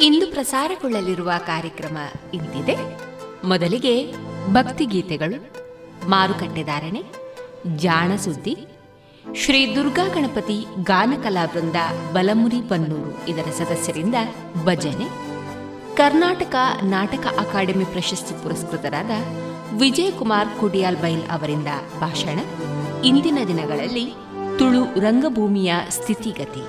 ಇಂದು ಪ್ರಸಾರಗೊಳ್ಳಲಿರುವ ಕಾರ್ಯಕ್ರಮ ಇಂತಿದೆ. ಮೊದಲಿಗೆ ಭಕ್ತಿಗೀತೆಗಳು ಮಾರುಕಟ್ಟೆದಾರಣೆ ಜಾಣ ಸುದ್ದಿ, ಶ್ರೀ ದುರ್ಗಾ ಗಣಪತಿ ಗಾನಕಲಾ ವೃಂದ ಬಲಮುರಿ ಬನ್ನೂರು ಇದರ ಸದಸ್ಯರಿಂದ ಭಜನೆ, ಕರ್ನಾಟಕ ನಾಟಕ ಅಕಾಡೆಮಿ ಪ್ರಶಸ್ತಿ ಪುರಸ್ಕೃತರಾದ ವಿಜಯಕುಮಾರ್ ಕುಡಿಯಾಲ್ ಬೈಲ್ ಅವರಿಂದ ಭಾಷಣ. ಇಂದಿನ ದಿನಗಳಲ್ಲಿ ತುಳು ರಂಗಭೂಮಿಯ ಸ್ಥಿತಿಗತಿ.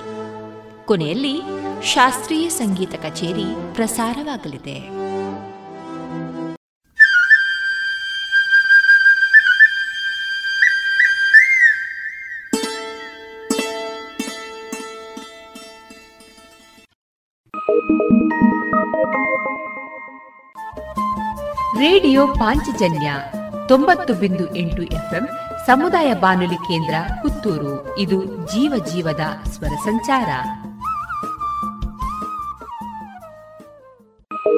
ಕೊನೆಯಲ್ಲಿ ಶಾಸ್ತ್ರೀಯ ಸಂಗೀತ ಕಚೇರಿ ಪ್ರಸಾರವಾಗಲಿದೆ. ರೇಡಿಯೋ ಪಾಂಚಜನ್ಯ ತೊಂಬತ್ತು ಬಿಂದು ಎಂಟು ಎಫ್ಎಂ ಸಮುದಾಯ ಬಾನುಲಿ ಕೇಂದ್ರ ಪುತ್ತೂರು. ಇದು ಜೀವ ಜೀವದ ಸ್ವರ ಸಂಚಾರ.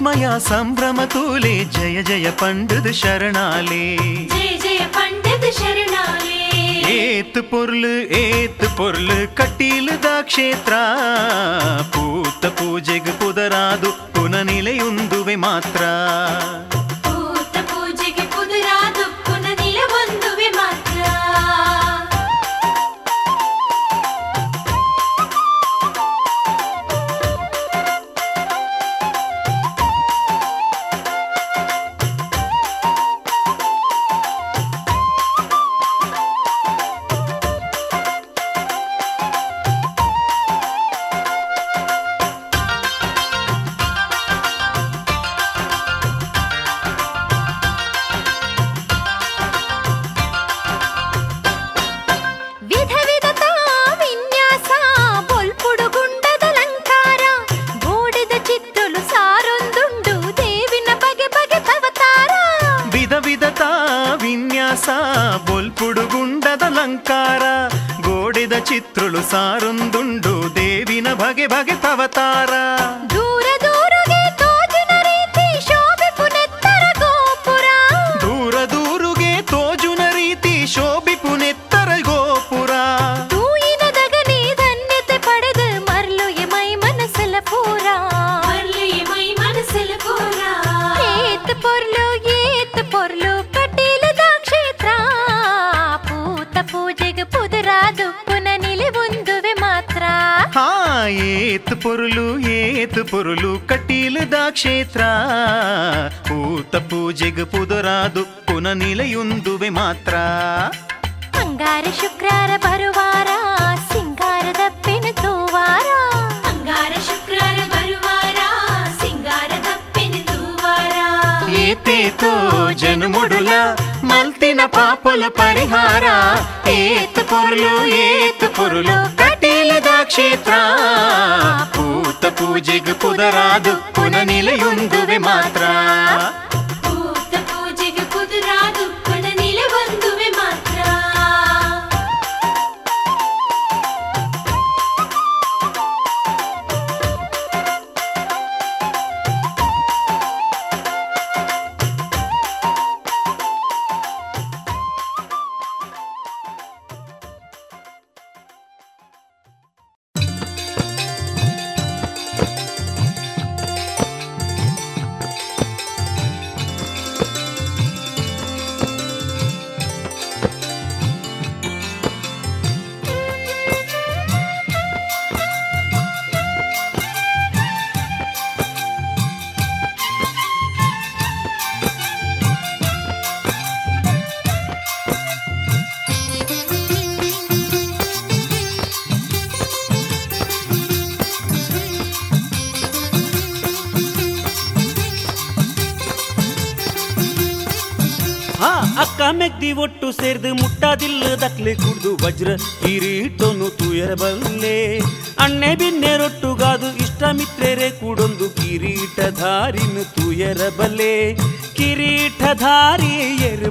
ವಿಸ್ಮಯ ಸಂಭ್ರಮ ತೂಲೆ ಜಯ ಜಯ ಪಂಡದ ಶರಣಾಲೇ ஏத்து பொருள் ஏத்து பொருள் கட்டியிலுதா க்ஷேத்ரா பூத்த பூஜೆಗೆ ಪುದರಾದು ಪುನನಿಲೆಯೊಂದುವೆ ಮಾತ್ರ राध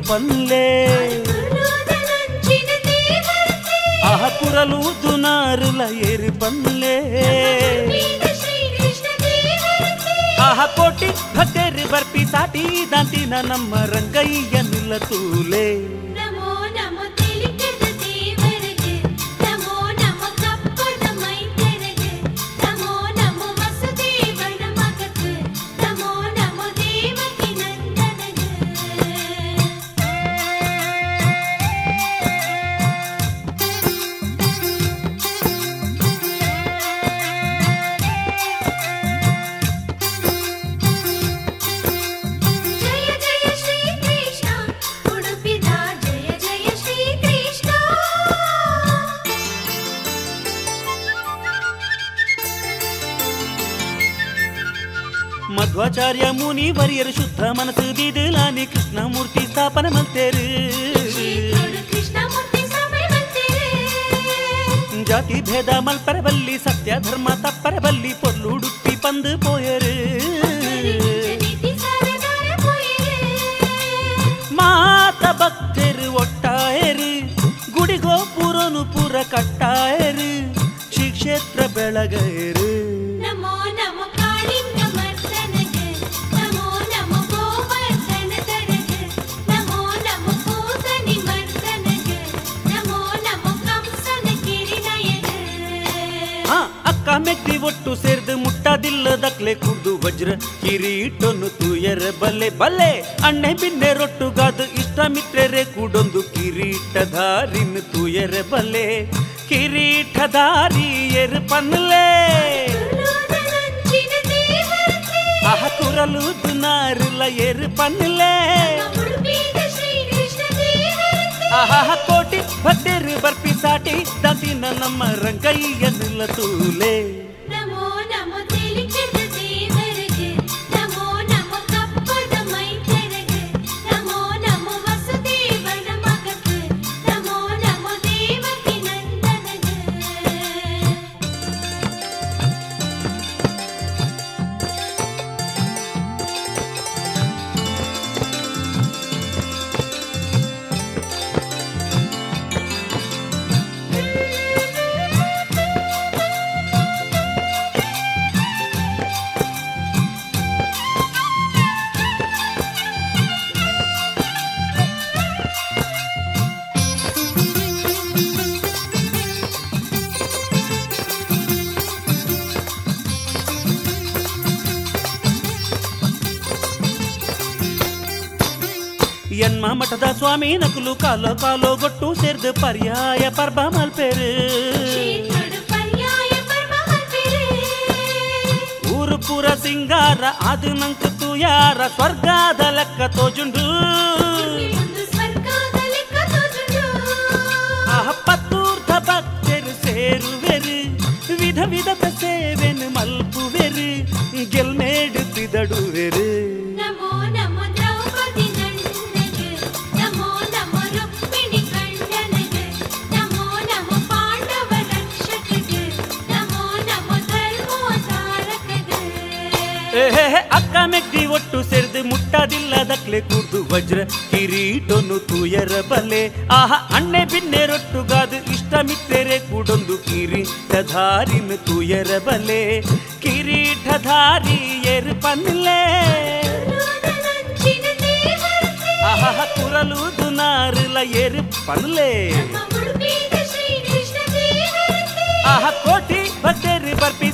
పల్లె. ఆకురలు దునారుల ఎరి పల్లె. ఆహకోటి భక్తేరి బర్పి సాటి దాంతిన నమ్మ రంగయ్య నిల్ల తూలే. ಮಧ್ವಾಚಾರ್ಯ ಮುನಿ ವರಿಯರು ಶುದ್ಧ ಮನಸ್ಸು ದಿದಿಲಾನಿ ಕೃಷ್ಣ ಮೂರ್ತಿ ಸ್ಥಾಪನೆ ಮಲ್ತೇರು ಜಾತಿ ಭೇದ ಮಲ್ಪರ ಬಲ್ಲಿ ಸತ್ಯ ಧರ್ಮ ತಪ್ಪರ ಬಲ್ಲಿ ಪೊರ್ಲುಡುಪ್ಪಿ ಪಂದು ಸೇರ್ದು ಮುಟ್ಟದಿಲ್ಲದಕ್ಲೆ ಕುಡ್ದು ವಜ್ರ ಕಿರೀಟನು ತುಯರ ಬಲ್ಲೆ ಬಲ್ಲೆ, ಅಣ್ಣೆ ಬಿನ್ನೆ ರೊಟ್ಟುಗಾದು ಇಷ್ಟ ಮಿತ್ರರೆ ಕೂಡೊಂದು ಕಿರೀಟಧಾರಿನ ತುಯರ ಬಲ್ಲೆ, ಕಿರೀಟಧಾರಿ ಎರು ಪನ್ಲೆ ಆಹ ಕುರಲು ದುನಾರುಲ ಎರು ಪನ್ಲೆ ಆಹ ಕೋಟಿ ಭದ್ದರು ಬರ್ಪಿ ಸಾಟಿ ದಾತಿನ ನಮ್ಮ ರಂಗಯ್ಯ ನಿಲ್ಲತೂಲೆ. ನಮೋ ಮಠದ ಸ್ವಾಮಿ ನಕಲು ಕಾಲೋ ಕಾಲೋ ಗೊಟ್ಟು ಸೇರ್ದು ಪರ್ಯಾಯ ಪರ್ಬ ಮಲ್ಪೇರು ಶ್ರೀಕೃಷ್ಣ ಪರ್ಯಾಯ ಪರ್ವ ಮಲ್ಪೆರೆ ಊರು ಪುರ ಸಿಂಗಾರ ಅದು ನಂಕ ಯಾರ ಸ್ವರ್ಗದ ಲೆಕ್ಕ ತೋಜುಂಡು ಒಂದು ಸ್ವರ್ಗದ ಲೆಕ್ಕ ತೋಜುಂಡು ಆಹ ಪತ್ತೂರ್ಧ ಭಕ್ತರು ಸೇರುವೆರು ವಿಧ ವಿಧದ ಸೇವೆನು ಮಲ್ಪುವೆರು ಗೆಲ್ಮೇಡು ತಿದಡುವೆರು ಮುಟ್ಟದಿಲ್ಲದಕ್ಲೆ ಕೂರ್ದು ವಜ್ರ ಕಿರೀಟೊನ್ನು ತೂಯರ ಬಲೆ ಆಹ ಅಣ್ಣೆ ಬಿನ್ನೆ ರೊಟ್ಟುಗಾದು ಇಷ್ಟ ಮಿತ್ರೆರೆ ಕೂಡೊಂದು ಕಿರೀಟಧಾರಿನ ತೂಯರ ಬಲೆ ಕಿರೀಟಧಾರಿ ಎರು ಪನ್ಲೆ ದುರ್ಯೋಧನಂಚಿನ ದೇವರತೆ ಆಹ ಕುರಲು ದುನಾರುಲ ಎರು ಪನ್ಲೆ ನಮ್ಮ ಉಡುಪಿದ ಶ್ರೀಕೃಷ್ಣ ದೇವರತೆ ಆಹ ಕೋಟಿ ಭಕ್ತರು ಬರ್ಪಿ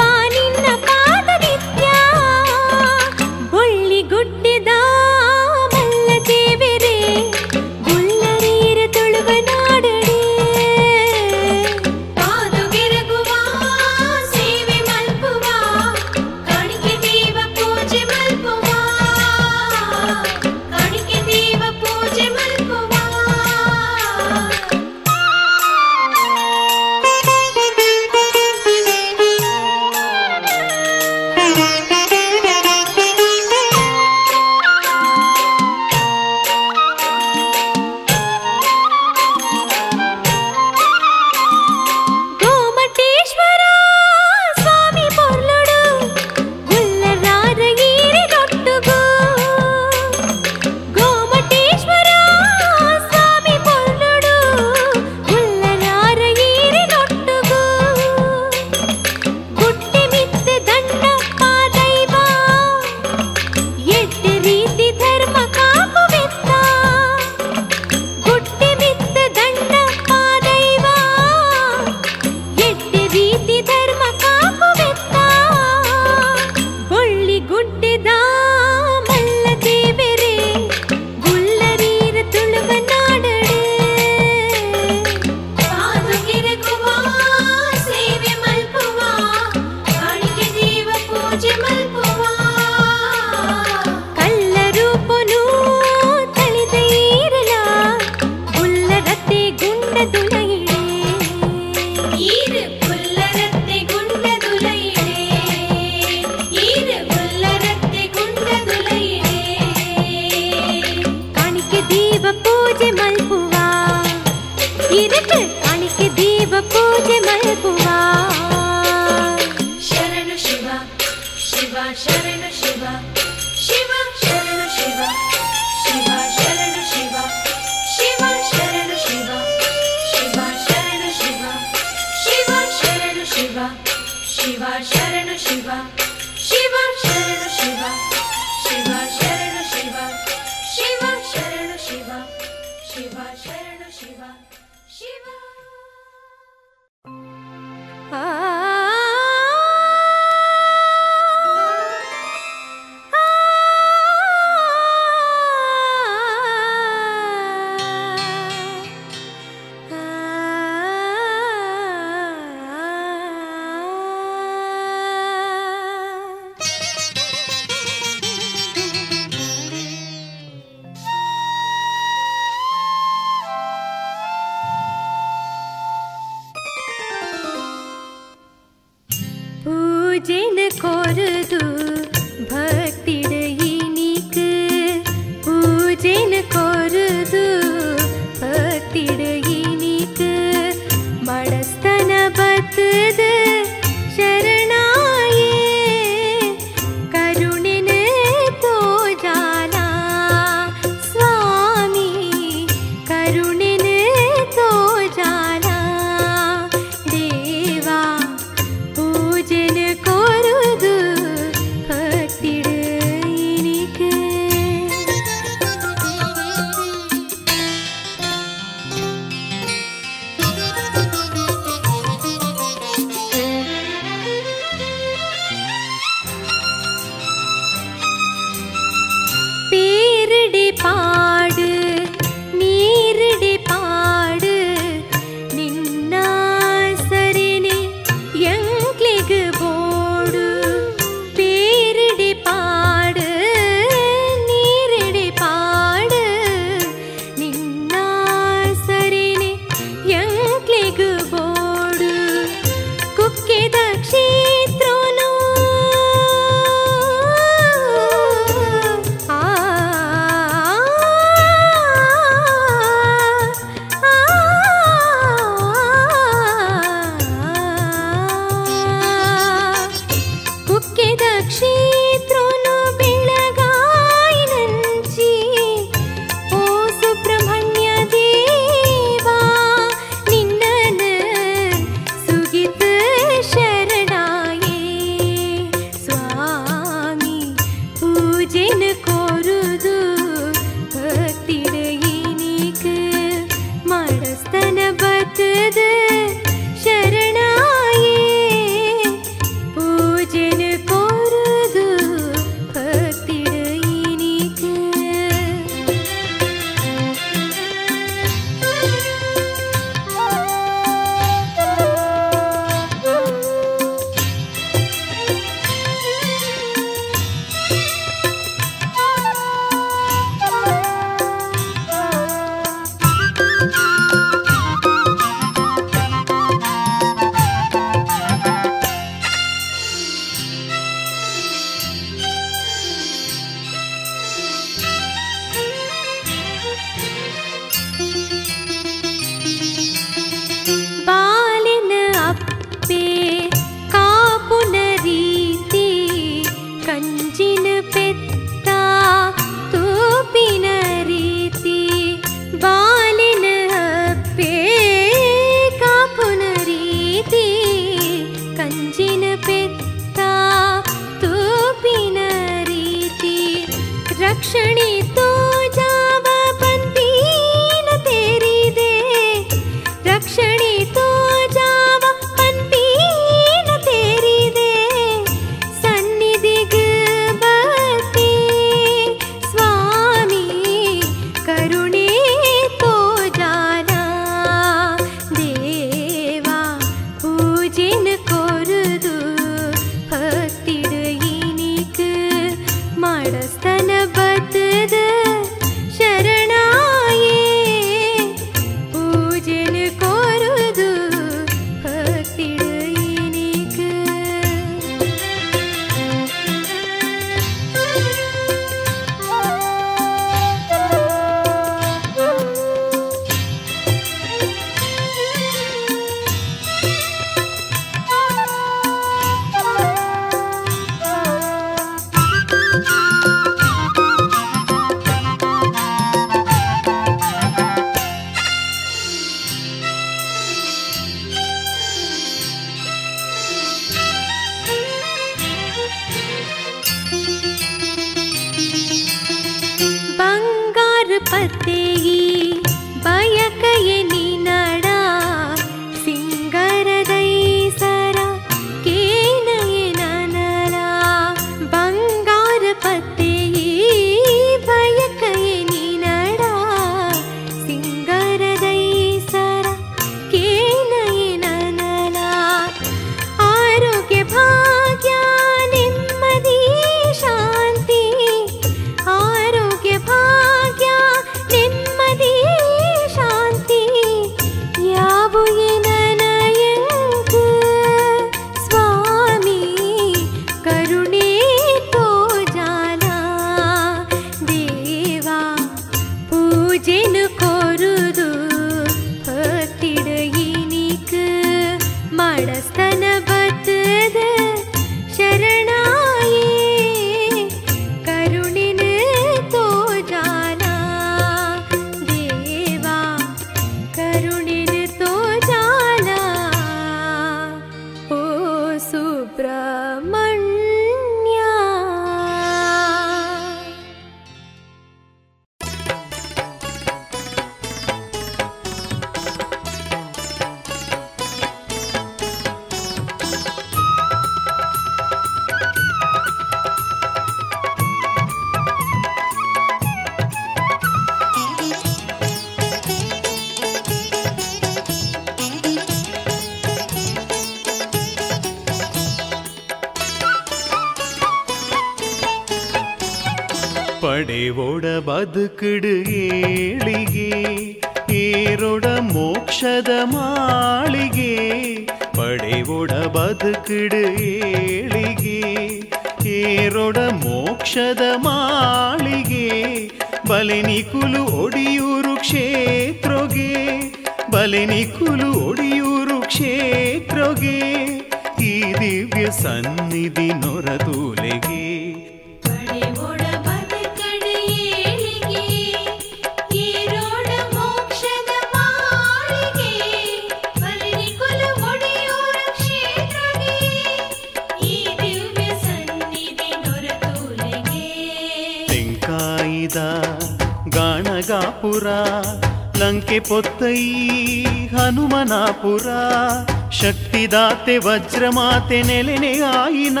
ವಜ್ರಮಾತೆ ನೆಲೆನೆ ಆಯಿನ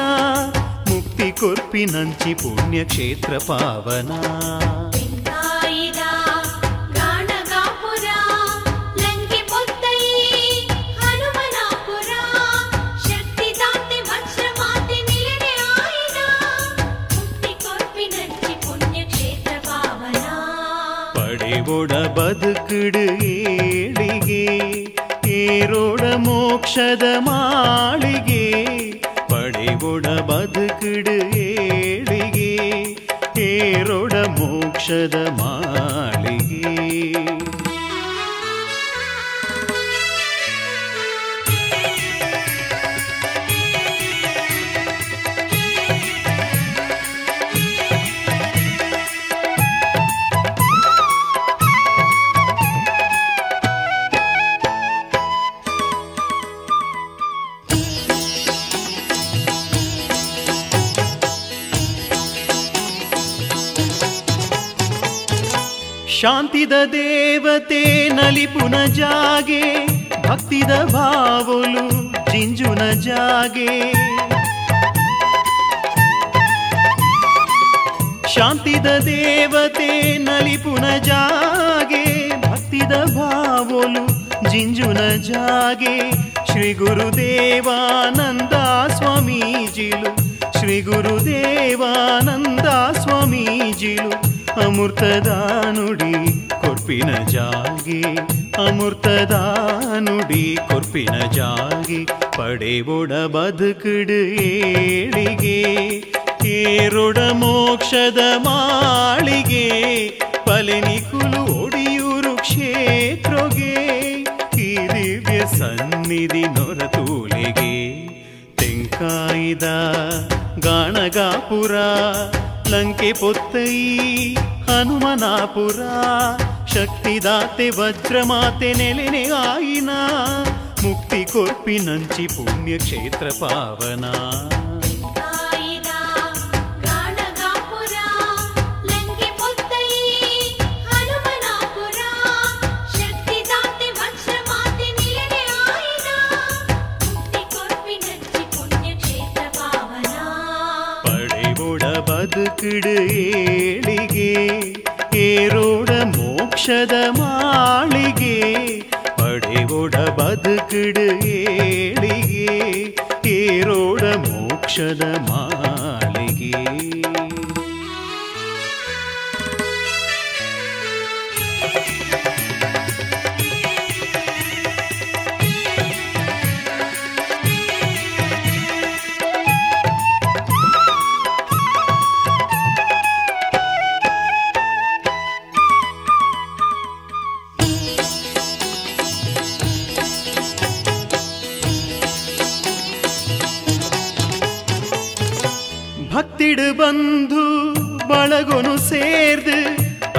ಮುಕ್ತಿ ಕೊರ್ಪಿ ನಂಚಿ ಪುಣ್ಯಕ್ಷೇತ್ರ ಪಾವನ ಬೆಂಗಾಯಿದ ಗಾಣಗಾಪುರ ಲಂಕೆ ಪೊತ್ತೈ ಹನುಮನಾಪುರ ಶಕ್ತಿದಾತೆ ವಜ್ರಮಾತೆ ನಿಲನೆ ಆಯಿನ ಮುಕ್ತಿ ಕೊರ್ಪಿನಂಚಿ ಪುಣ್ಯಕ್ಷೇತ್ರ ಪಾವನ ಪಡೆವೊಡ ಬದುಕಿಡು ಏಳಿಗೆ ಏರೋಡ ಮೋಕ್ಷದ ಮಾಳಿಗೆ ಪಡೆವೊಡ ಬದುಕಿಡು ಏಳಿಗೆ ಏರೋಡ ಮೋಕ್ಷದ ಮಾಳಿಗೆ. ಶಾಂತಿದ ದೇವತೆ ನಲಿಪುನ ಜಾಗೆ, ಭಕ್ತಿದ ಭಾವಲು ಜಿಂಜುನ ಜಾಗೆ. ಶಾಂತಿದ ದೇವತೆ ನಲಿಪುನ ಜಾಗೆ, ಭಕ್ತಿದ ಭಾವಲು ಜಿಂಜುನ ಜಾಗೆ. ಶ್ರೀ ಗುರುದೇವಾನಂದ ಸ್ವಾಮೀಜಿಲು, ಶ್ರೀ ಗುರುದೇವಾನಂದ ಸ್ವಾಮೀಜಿಲು ಅಮೃತದ ನುಡಿ ಕೊರ್ಪಿನ ಜಾಗಿ ಅಮೃತದ ನುಡಿ ಕೊರ್ಪಿನ ಜಾಗಿ ಪಡೆವೊಡ ಬದುಕಿಡು ಏಳಿಗೆ, ಏರೊಡ ಮೋಕ್ಷದ ಮಾಳಿಗೆ ಪಲೆನಿಕುಲು ಒಡಿಯೂರು ಕ್ಷೇತ್ರಗೆ ಈ ದಿವ್ಯ ಸನ್ನಿಧಿ ನೊರತೂಲೆಗೆ ತೆಂಕಾಯಿದ ಗಾಣಗಾಪುರ ಲಂಕೆ ಪೊತ್ತೈ ಹನುಮನಾಪುರ ಶಕ್ತಿದಾತೆ ವಜ್ರಮಾತೆ ನೆಲೆನೆ ಆಯಿನ ಮುಕ್ತಿ ಕೊರ್ಪಿ ನಂಚಿ ಪುಣ್ಯಕ್ಷೇತ್ರ ಪಾವನ ಬದುಕಿಡು ಏಳಿಗೆ ಏರೋಡ ಮೋಕ್ಷದ ಮಾಳಿಗೆ ಪಡೆವೊಡ ಬದುಕಿಡು ಏಳಿಗೆ ಏರೋಡ ಮೋಕ್ಷದ ಮಾಳಿಗೆ. ಭಕ್ತಿಡು ಬಂಧು ಬಳಗೊನು ಸೇರ್ದು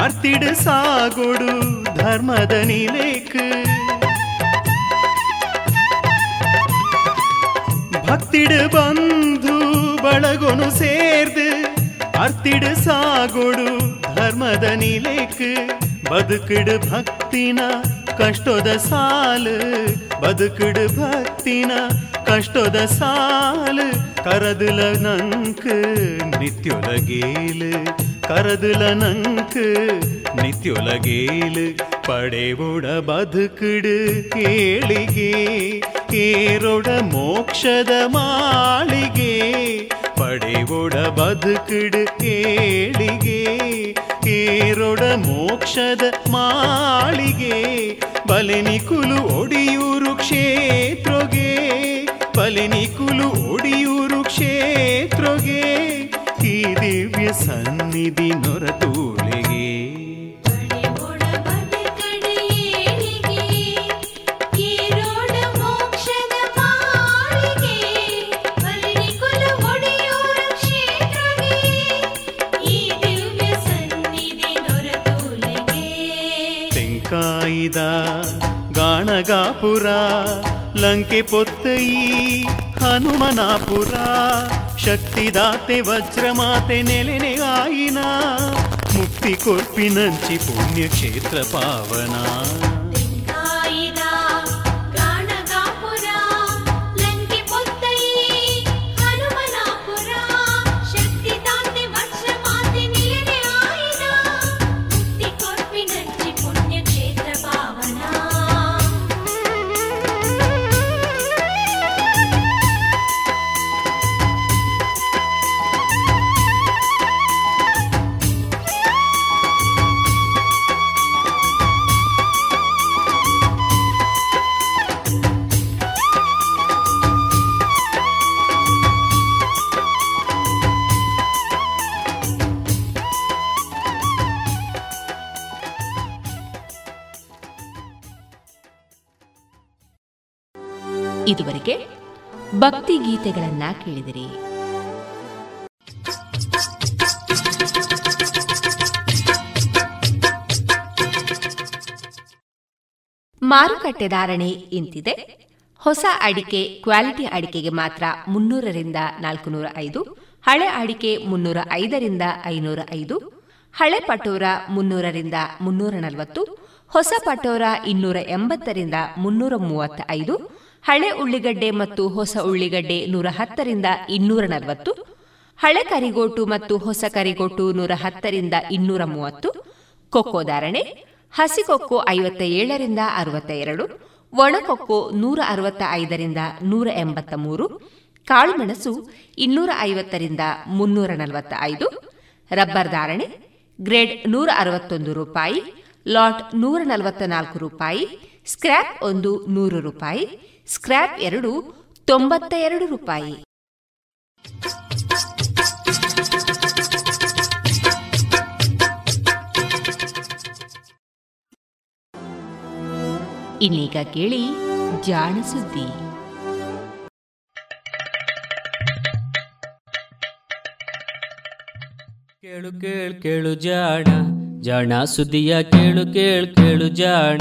ಅರ್ತಿಡು ಸಾಗೊಡು ಧರ್ಮದ ನಿಲೇಕ್ ಭಕ್ತಿಡು ಬಂಧು ಬಳಗೊನು ಸೇರ್ದು ಅರ್ತಿಡು ಸಾಗೊಡು ಧರ್ಮದ ನಿಲೇಕ್ ಬದುಕಿಡು ಭಕ್ತಿನ ಕಷ್ಟದ ಸಾಲು ಬದುಕಿಡು ಭಕ್ತಿನ ಕಷ್ಟದ ಸಾಲು ಕರದುಲ ನಂಕ್ ನಿತ್ಯೊಲಗೇಲು ಕರದುಲ ನಂಕ್ ನಿತ್ಯೊಲಗೇಲು ಪಡೆವೊಡ ಬದುಕಿಡು ಕೇಳಿಗೆ ಏರೊಡ ಮೋಕ್ಷದ ಮಾಳಿಗೆ ಪಡೆವೊಡ ಬದುಕಿಡು ಏಳಿಗೆ ಏರೊಡ ಮೋಕ್ಷದ ಮಾಳಿಗೆ ಬಲೆನಿಕುಲು ಒಡಿಯೂರು ಕ್ಷೇತ್ರಗೆ ಬಲೆನಿಕುಲು ಒಡಿಯೂರು ಕ್ಷೇತ್ರಗೆ ಈ ದಿವ್ಯ ಸನ್ನಿಧಿ ನೊರತೂಳಿಗೆ. ತೆಂಕಾಯಿದ ಗಾಣಗಾಪುರ ಲಂಕೆ ಪೊತ್ತಯಿ ಹನುಮನಾಪುರ ಶಕ್ತಿದಾತೆ ವಜ್ರಮಾತೆ ನೆಲೆನೆ ಆಯಿನ ಮುಕ್ತಿ ಕೊರ್ಪಿನಂಚಿ ಪುಣ್ಯಕ್ಷೇತ್ರ ಪಾವನ ಇದುವರೆಗೆ ಭಕ್ತಿ ಗೀತೆಗಳನ್ನ ಕೇಳಿದಿರಿ. ಮಾರುಕಟ್ಟೆ ಧಾರಣೆ ಇಂತಿದೆ. ಹೊಸ ಅಡಿಕೆ ಕ್ವಾಲಿಟಿ ಅಡಿಕೆಗೆ ಮಾತ್ರ ಮುನ್ನೂರರಿಂದ ನಾಲ್ಕುನೂರ ಐದು, ಹಳೆ ಅಡಿಕೆ ಮುನ್ನೂರ ಐದರಿಂದ ಐನೂರ ಐದು, ಹಳೆ ಪಟೋರ ಮುನ್ನೂರರಿಂದ ಮುನ್ನೂರ ನಲವತ್ತು, ಹೊಸ ಪಟೋರ ಇನ್ನೂರ ಎಂಬತ್ತರಿಂದ ಮುನ್ನೂರ ಮೂವತ್ತ ಐದು ಹಳೆ ಉಳ್ಳಿಗಡ್ಡೆ ಮತ್ತು ಹೊಸ ಉಳ್ಳಿಗಡ್ಡೆ ನೂರ ಹತ್ತರಿಂದ ಇನ್ನೂರ ನಲವತ್ತು, ಹಳೆ ಕರಿಗೋಟು ಮತ್ತು ಹೊಸ ಕರಿಗೋಟು ನೂರ ಹತ್ತರಿಂದ ಇನ್ನೂರ ಮೂವತ್ತು, ಕೊಕ್ಕೋ ಧಾರಣೆ ಹಸಿಕೊಕ್ಕೋ ಐವತ್ತ ಏಳರಿಂದ ಅರವತ್ತ ಎರಡು ಒಣಕೊಕ್ಕೋ ನೂರ ಅರವತ್ತ ಐದರಿಂದ ನೂರ ಎಂಬತ್ತ ಮೂರು ಕಾಳುಮೆಣಸು ಇನ್ನೂರ ಐವತ್ತರಿಂದ ಮುನ್ನೂರ ನಲವತ್ತ ಐದು ರಬ್ಬರ್ ಧಾರಣೆ ಗ್ರೇಡ್ ನೂರ ಅರವತ್ತೊಂದು ರೂಪಾಯಿ, ಲಾಟ್ ನೂರ ನಲವತ್ತ ನಾಲ್ಕು ರೂಪಾಯಿ, ಸ್ಕ್ರ್ಯಾಪ್ ಒಂದು ನೂರು ರೂಪಾಯಿ ಸ್ಕ್ರ್ಯಾಪ್ ಎರಡು ತೊಂಬತ್ತ ಎರಡು ರೂಪಾಯಿ. ಇನ್ನೀಗ ಕೇಳಿ ಜಾಣ ಸುದ್ದಿ. ಕೇಳು ಕೇಳು ಕೇಳು ಜಾಣ ಜಾಣ ಸುದ್ದಿಯ ಕೇಳು ಕೇಳು ಕೇಳು ಜಾಣ.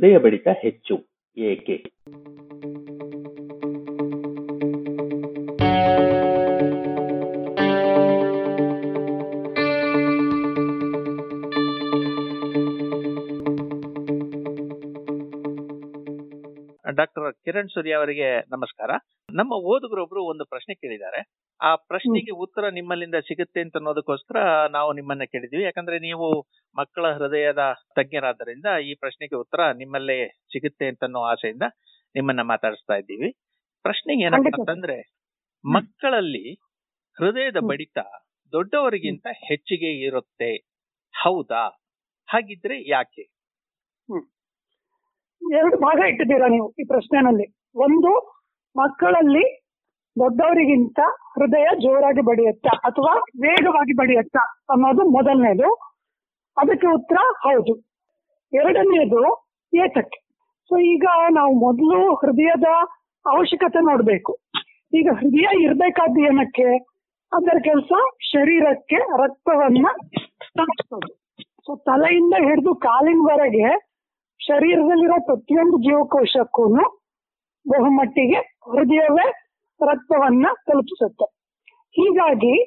ಹೃದಯ ಬಡಿತ ಹೆಚ್ಚು. ಏಕೆ? ಡಾಕ್ಟರ್ ಕಿರಣ್ ಸೂರ್ಯ ಅವರಿಗೆ ನಮಸ್ಕಾರ. ನಮ್ಮ ಓದುಗರೊಬ್ರು ಒಂದು ಪ್ರಶ್ನೆ ಕೇಳಿದ್ದಾರೆ. ಆ ಪ್ರಶ್ನೆಗೆ ಉತ್ತರ ನಿಮ್ಮಲ್ಲಿಂದ ಸಿಗುತ್ತೆ ಅಂತ ಅನ್ನೋದಕ್ಕೋಸ್ಕರ ನಾವು ನಿಮ್ಮನ್ನ ಕೇಳಿದ್ವಿ ಯಾಕಂದ್ರೆ ನೀವು ಮಕ್ಕಳ ಹೃದಯದ ತಜ್ಞರಾದ್ದರಿಂದ ಈ ಪ್ರಶ್ನೆಗೆ ಉತ್ತರ ನಿಮ್ಮಲ್ಲೇ ಸಿಗುತ್ತೆ ಅಂತ ಅನ್ನೋ ಆಸೆಯಿಂದ ನಿಮ್ಮನ್ನ ಮಾತಾಡಿಸ್ತಾ ಇದ್ದೀವಿ. ಪ್ರಶ್ನೆ ಏನಪ್ಪಾ ಅಂತಂದ್ರೆ ಮಕ್ಕಳಲ್ಲಿ ಹೃದಯದ ಬಡಿತ ದೊಡ್ಡವರಿಗಿಂತ ಹೆಚ್ಚಿಗೆ ಇರುತ್ತೆ. ಹೌದಾ? ಹಾಗಿದ್ರೆ ಯಾಕೆ? ಎರಡು ಭಾಗ ಇಟ್ಟಿದ್ದೀರಾ ನೀವು ಈ ಪ್ರಶ್ನೆನಲ್ಲಿ. ಒಂದು ಮಕ್ಕಳಲ್ಲಿ ದೊಡ್ಡವರಿಗಿಂತ ಹೃದಯ ಜೋರಾಗಿ ಬಡಿಯುತ್ತಾ ಅಥವಾ ವೇಗವಾಗಿ ಬಡಿಯುತ್ತಾ ಅನ್ನೋದು ಮೊದಲನೇದು. ಅದಕ್ಕೆ ಉತ್ತರ ಹೌದು. ಎರಡನೇದು ಏತಕ್ಕೆ. ಸೊ ಈಗ ನಾವು ಮೊದಲು ಹೃದಯದ ಅವಶ್ಯಕತೆ ನೋಡ್ಬೇಕು. ಈಗ ಹೃದಯ ಇರ್ಬೇಕಾದ್ದು ಏನಕ್ಕೆ? ಅದರ ಕೆಲಸ ಶರೀರಕ್ಕೆ ರಕ್ತವನ್ನ ತಲುಪಿಸೋದು ಸೊ ತಲೆಯಿಂದ ಹಿಡಿದು ಕಾಲಿನವರೆಗೆ ಶರೀರದಲ್ಲಿರೋ ಪ್ರತಿಯೊಂದು ಜೀವಕೋಶಕ್ಕೂ ಬಹುಮಟ್ಟಿಗೆ ಹೃದಯವೇ ರಕ್ತವನ್ನ ತಲುಪಿಸುತ್ತೆ. ಹೀಗಾಗಿ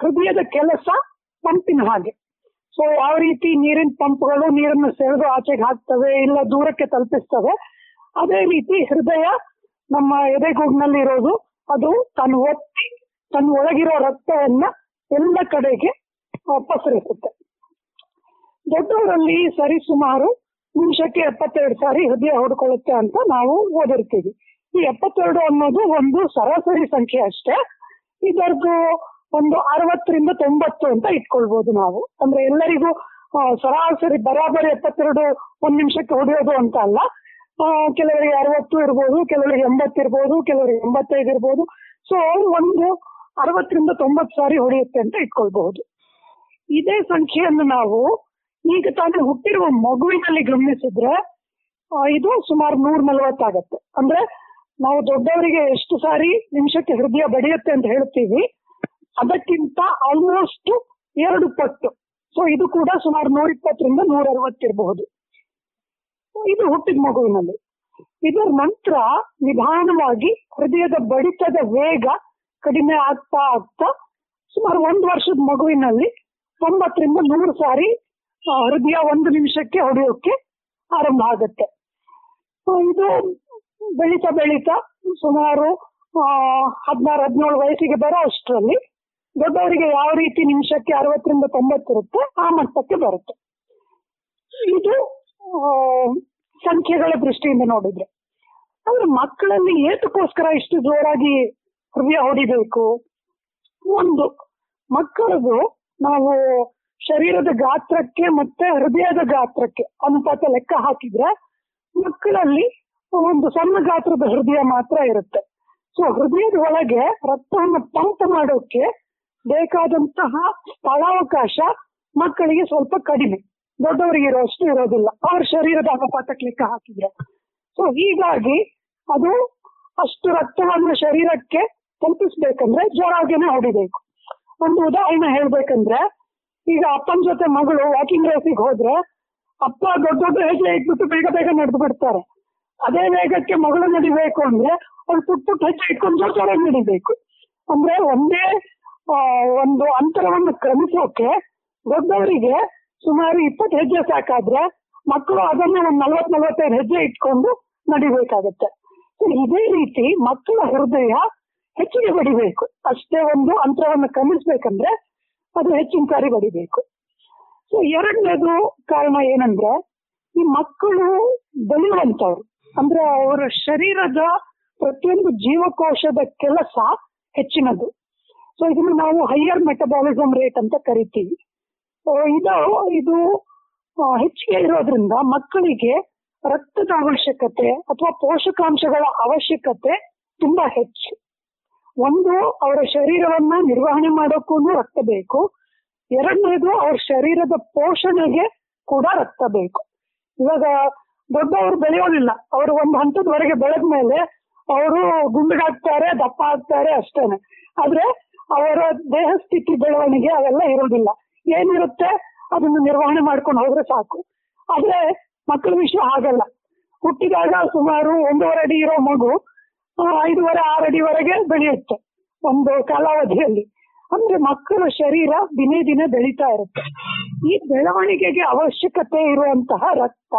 ಹೃದಯದ ಕೆಲಸ ಪಂಪಿನ ಹಾಗೆ. ಸೊ ಆ ರೀತಿ ನೀರಿನ ಪಂಪ್ಗಳು ನೀರನ್ನು ಸೆಳೆದು ಆಚೆಗೆ ಹಾಕ್ತವೆ ಇಲ್ಲ ದೂರಕ್ಕೆ ತಲುಪಿಸ್ತವೆ. ಅದೇ ರೀತಿ ಹೃದಯ ನಮ್ಮ ಎದೆಗೂಡಿನಲ್ಲಿ ಇರೋದು, ಅದು ತನ್ನ ಒತ್ತಿ ತನ್ನ ಒಳಗಿರೋ ರಕ್ತವನ್ನ ಎಲ್ಲ ಕಡೆಗೆ ಪಸರಿಸುತ್ತೆ ದೊಡ್ಡವರಲ್ಲಿ ಸರಿ ಸುಮಾರು ನಿಮಿಷಕ್ಕೆ ಎಪ್ಪತ್ತೆರಡು ಸಾರಿ ಹೃದಯ ಹೊಡ್ಕೊಳ್ಳುತ್ತೆ ಅಂತ ನಾವು ಓದಿರ್ತೀವಿ. ಈ ಎಪ್ಪತ್ತೆರಡು ಅನ್ನೋದು ಒಂದು ಸರಾಸರಿ ಸಂಖ್ಯೆ ಅಷ್ಟೇ. ಇದರದ್ದು ಒಂದು ಅರವತ್ತರಿಂದ ತೊಂಬತ್ತು ಅಂತ ಇಟ್ಕೊಳ್ಬಹುದು ನಾವು. ಅಂದ್ರೆ ಎಲ್ಲರಿಗೂ ಸರಾಸರಿ ಬರಾಬರಿ ಎಪ್ಪತ್ತೆರಡು ಒಂದ್ ನಿಮಿಷಕ್ಕೆ ಹೊಡೆಯೋದು ಅಂತ ಅಲ್ಲ. ಕೆಲವರಿಗೆ ಅರವತ್ತು ಇರ್ಬೋದು, ಕೆಲವರಿಗೆ ಎಂಬತ್ತು ಇರ್ಬೋದು, ಕೆಲವರಿಗೆ ಎಂಬತ್ತೈದು ಇರ್ಬೋದು. ಸೊ ಒಂದು ಅರವತ್ತರಿಂದ ತೊಂಬತ್ತು ಸಾರಿ ಹೊಡೆಯುತ್ತೆ ಅಂತ ಇಟ್ಕೊಳ್ಬಹುದು. ಇದೇ ಸಂಖ್ಯೆಯನ್ನು ನಾವು ಈಗ ತಾನೇ ಹುಟ್ಟಿರುವ ಮಗುವಿನಲ್ಲಿ ಗಮನಿಸಿದ್ರೆ ಇದು ಸುಮಾರು ನೂರ ನಲವತ್ತಾಗತ್ತೆ ಅಂದ್ರೆ ನಾವು ದೊಡ್ಡವರಿಗೆ ಎಷ್ಟು ಸಾರಿ ನಿಮಿಷಕ್ಕೆ ಹೃದಯ ಬಡಿಯುತ್ತೆ ಅಂತ ಹೇಳ್ತೀವಿ. ಅದಕ್ಕಿಂತ ಆಲ್ಮೋಸ್ಟ್ ಎರಡು ಪಟ್ಟು. ಸೊ ಇದು ಕೂಡ ಸುಮಾರು ನೂರಿಪ್ಪತ್ತರಿಂದ ನೂರ ಅರವತ್ತಿರಬಹುದು ಇದು ಹುಟ್ಟಿದ ಮಗುವಿನಲ್ಲಿ. ಇದರ ನಂತರ ನಿಧಾನವಾಗಿ ಹೃದಯದ ಬಡಿತದ ವೇಗ ಕಡಿಮೆ ಆಗ್ತಾ ಆಗ್ತಾ ಸುಮಾರು ಒಂದು ವರ್ಷದ ಮಗುವಿನಲ್ಲಿ ತೊಂಬತ್ತರಿಂದ ನೂರು ಸಾರಿ ಹೃದಯ ಒಂದು ನಿಮಿಷಕ್ಕೆ ಹೊಡೆಯೋಕೆ ಆರಂಭ ಆಗುತ್ತೆ. ಇದು ಬೆಳೀತಾ ಬೆಳೀತಾ ಸುಮಾರು ಹದಿನಾರು, ಹದಿನೇಳು ವಯಸ್ಸಿಗೆ ಬರೋ ಅಷ್ಟರಲ್ಲಿ ದೊಡ್ಡವರಿಗೆ ಯಾವ ರೀತಿ ನಿಮಿಷಕ್ಕೆ ಅರವತ್ತರಿಂದ ತೊಂಬತ್ತಿರುತ್ತೆ ಆ ಮಟ್ಟಕ್ಕೆ ಬರುತ್ತೆ. ಇದು ಸಂಖ್ಯೆಗಳ ದೃಷ್ಟಿಯಿಂದ ನೋಡಿದ್ರೆ. ಆದ್ರೆ ಮಕ್ಕಳಲ್ಲಿ ಏತಕ್ಕೋಸ್ಕರ ಇಷ್ಟು ಜೋರಾಗಿ ಹೃದಯ ಹೊಡಿಬೇಕು? ಒಂದು, ಮಕ್ಕಳದು ನಾವು ಶರೀರದ ಗಾತ್ರಕ್ಕೆ ಮತ್ತೆ ಹೃದಯದ ಗಾತ್ರಕ್ಕೆ ಅನುಪಾತ ಲೆಕ್ಕ ಹಾಕಿದ್ರೆ ಮಕ್ಕಳಲ್ಲಿ ಒಂದು ಸಣ್ಣ ಗಾತ್ರದ ಹೃದಯ ಮಾತ್ರ ಇರುತ್ತೆ. ಸೊ ಹೃದಯದ ಒಳಗೆ ರಕ್ತವನ್ನು ಪಂಪ್ ಮಾಡೋಕೆ ಬೇಕಾದಂತಹ ಸ್ಥಳಾವಕಾಶ ಮಕ್ಕಳಿಗೆ ಸ್ವಲ್ಪ ಕಡಿಮೆ. ದೊಡ್ಡವರಿಗೆ ಇರೋಷ್ಟು ಇರೋದಿಲ್ಲ. ಅವ್ರ ಶರೀರದ ಅನುಪಾತಕ್ಕೆ ಲೆಕ್ಕ ಹಾಕಿದ್ರೆ. ಸೊ ಹೀಗಾಗಿ ಅದು ಅಷ್ಟು ರಕ್ತವನ್ನು ಶರೀರಕ್ಕೆ ತಲುಪಿಸ್ಬೇಕಂದ್ರೆ ಜ್ವರಾಗೇನೆ ಹೊಡಿಬೇಕು. ಒಂದು ಉದಾಹರಣೆ ಹೇಳ್ಬೇಕಂದ್ರೆ, ಈಗ ಅಪ್ಪನ ಜೊತೆ ಮಗಳು ವಾಕಿಂಗ್ ರೇಸಿಗೆ ಹೋದ್ರೆ, ಅಪ್ಪ ದೊಡ್ಡ ದೊಡ್ಡ ಹೆಜ್ಜೆ ಇಟ್ಬಿಟ್ಟು ಬೇಗ ಬೇಗ ನಡೆದು ಬಿಡ್ತಾರೆ. ಅದೇ ವೇಗಕ್ಕೆ ಮಗಳು ನಡಿಬೇಕು ಅಂದ್ರೆ ಅವ್ರು ಪುಟ್ ಪುಟ್ ಹೆಜ್ಜೆ ಇಟ್ಕೊಂಡು ಜೋರ್ ಜೋರಾಗಿ ನಡಿಬೇಕು. ಅಂದ್ರೆ ಒಂದೇ ಒಂದು ಅಂತರವನ್ನು ಕ್ರಮಿಸೋಕೆ ದೊಡ್ಡವರಿಗೆ ಸುಮಾರು ಇಪ್ಪತ್ತು ಹೆಜ್ಜೆ ಸಾಕಾದ್ರೆ ಮಕ್ಕಳು ಅದನ್ನ ಒಂದು ನಲ್ವತ್ ನಲ್ವತ್ತೈದು ಹೆಜ್ಜೆ ಇಟ್ಕೊಂಡು ನಡಿಬೇಕಾಗತ್ತೆ. ಇದೇ ರೀತಿ ಮಕ್ಕಳ ಹೃದಯ ಹೆಚ್ಚಿಗೆ ಬಡಿಬೇಕು. ಅಷ್ಟೇ ಒಂದು ಅಂತರವನ್ನು ಕ್ರಮಿಸ್ಬೇಕಂದ್ರೆ ಅದು ಹೆಚ್ಚಿನ ಸಾರಿ ಬಡಿಬೇಕು. ಸೊ ಎರಡನೇದು ಕಾರಣ ಏನಂದ್ರೆ ಈ ಮಕ್ಕಳು ಬೆಳೆಯುವಂತವ್ರು ಅಂದ್ರೆ ಅವರ ಶರೀರದ ಪ್ರತಿಯೊಂದು ಜೀವಕೋಶದ ಕೆಲಸ ಹೆಚ್ಚಿನದು. ಸೊ ಇದನ್ನ ನಾವು ಹೈಯರ್ ಮೆಟಬಾಲಿಸಮ್ ರೇಟ್ ಅಂತ ಕರಿತೀವಿ. ಇದು ಇದು ಹೆಚ್ಚಿಗೆ ಇರೋದ್ರಿಂದ ಮಕ್ಕಳಿಗೆ ರಕ್ತದ ಅವಶ್ಯಕತೆ ಅಥವಾ ಪೋಷಕಾಂಶಗಳ ಅವಶ್ಯಕತೆ ತುಂಬಾ ಹೆಚ್ಚು. ಒಂದು, ಅವರ ಶರೀರವನ್ನ ನಿರ್ವಹಣೆ ಮಾಡೋಕ್ಕೂ ರಕ್ತ ಬೇಕು. ಎರಡನೇದು, ಅವ್ರ ಶರೀರದ ಪೋಷಣೆಗೆ ಕೂಡ ರಕ್ತ ಬೇಕು. ಇವಾಗ ದೊಡ್ಡವರು ಬೆಳೆಯೋದಿಲ್ಲ. ಅವರು ಒಂದು ಹಂತದವರೆಗೆ ಬೆಳೆದ ಮೇಲೆ ಅವರು ಗುಂಡುಗಾಗ್ತಾರೆ ದಪ್ಪ ಆಗ್ತಾರೆ ಅಷ್ಟೇನೆ. ಆದ್ರೆ ಅವರ ದೇಹ ಸ್ಥಿತಿ ಬೆಳವಣಿಗೆ ಅವೆಲ್ಲ ಇರೋದಿಲ್ಲ ಏನಿರುತ್ತೆ? ಅದನ್ನು ನಿರ್ವಹಣೆ ಮಾಡ್ಕೊಂಡು ಹೋದ್ರೆ ಸಾಕು. ಆದ್ರೆ ಮಕ್ಕಳ ವಿಷಯ ಆಗಲ್ಲ ಹುಟ್ಟಿದಾಗ ಸುಮಾರು ಒಂದೂವರೆ ಅಡಿ ಇರೋ ಮಗು ಐದುವರೆ, ಆರು ಅಡಿವರೆಗೆ ಬೆಳೆಯುತ್ತೆ ಒಂದು ಕಾಲಾವಧಿಯಲ್ಲಿ. ಅಂದ್ರೆ ಮಕ್ಕಳ ಶರೀರ ದಿನೇ ದಿನೇ ಬೆಳೀತಾ ಇರುತ್ತೆ. ಈ ಬೆಳವಣಿಗೆಗೆ ಅವಶ್ಯಕತೆ ಇರುವಂತಹ ರಕ್ತ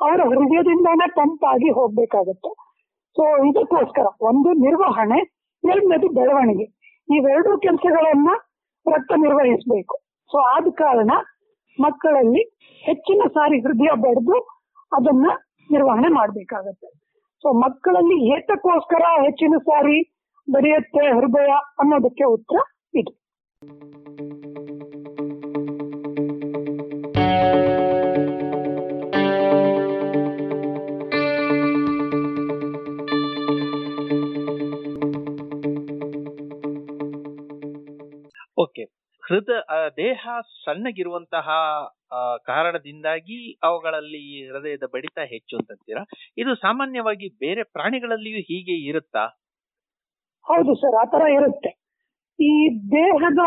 ಅವರ ಹೃದಯದಿಂದಾನೇ ಪಂಪ್ ಆಗಿ ಹೋಗ್ಬೇಕಾಗತ್ತೆ. ಸೊ ಇದಕ್ಕೋಸ್ಕರ ಒಂದು ನಿರ್ವಹಣೆ, ಎರಡನೇದು ಬೆಳವಣಿಗೆ. ಇವೆರಡೂ ಕೆಲಸಗಳನ್ನ ರಕ್ತ ನಿರ್ವಹಿಸಬೇಕು. ಸೊ ಆದ ಕಾರಣ ಮಕ್ಕಳಲ್ಲಿ ಹೆಚ್ಚಿನ ಸಾರಿ ಹೃದಯ ಬಡಿದು ಅದನ್ನ ನಿರ್ವಹಣೆ ಮಾಡ್ಬೇಕಾಗತ್ತೆ. ಸೊ ಮಕ್ಕಳಲ್ಲಿ ಏತಕ್ಕೋಸ್ಕರ ಹೆಚ್ಚಿನ ಸಾರಿ ಬರೆಯುತ್ತೆ ಹೃದಯ ಅನ್ನೋದಕ್ಕೆ ಉತ್ತರ ಇದು. ದೇಹ ಸಣ್ಣಗಿರುವಂತಹ ಕಾರಣದಿಂದಾಗಿ ಅವುಗಳಲ್ಲಿ ಹೃದಯದ ಬಡಿತ ಹೆಚ್ಚು ಅಂತೀರಾ ಇದು ಸಾಮಾನ್ಯವಾಗಿ ಬೇರೆ ಪ್ರಾಣಿಗಳಲ್ಲಿಯೂ ಹೀಗೆ ಇರುತ್ತಾ? ಹೌದು ಸರ್ ಆತರ ಇರುತ್ತೆ. ಈ ದೇಹದ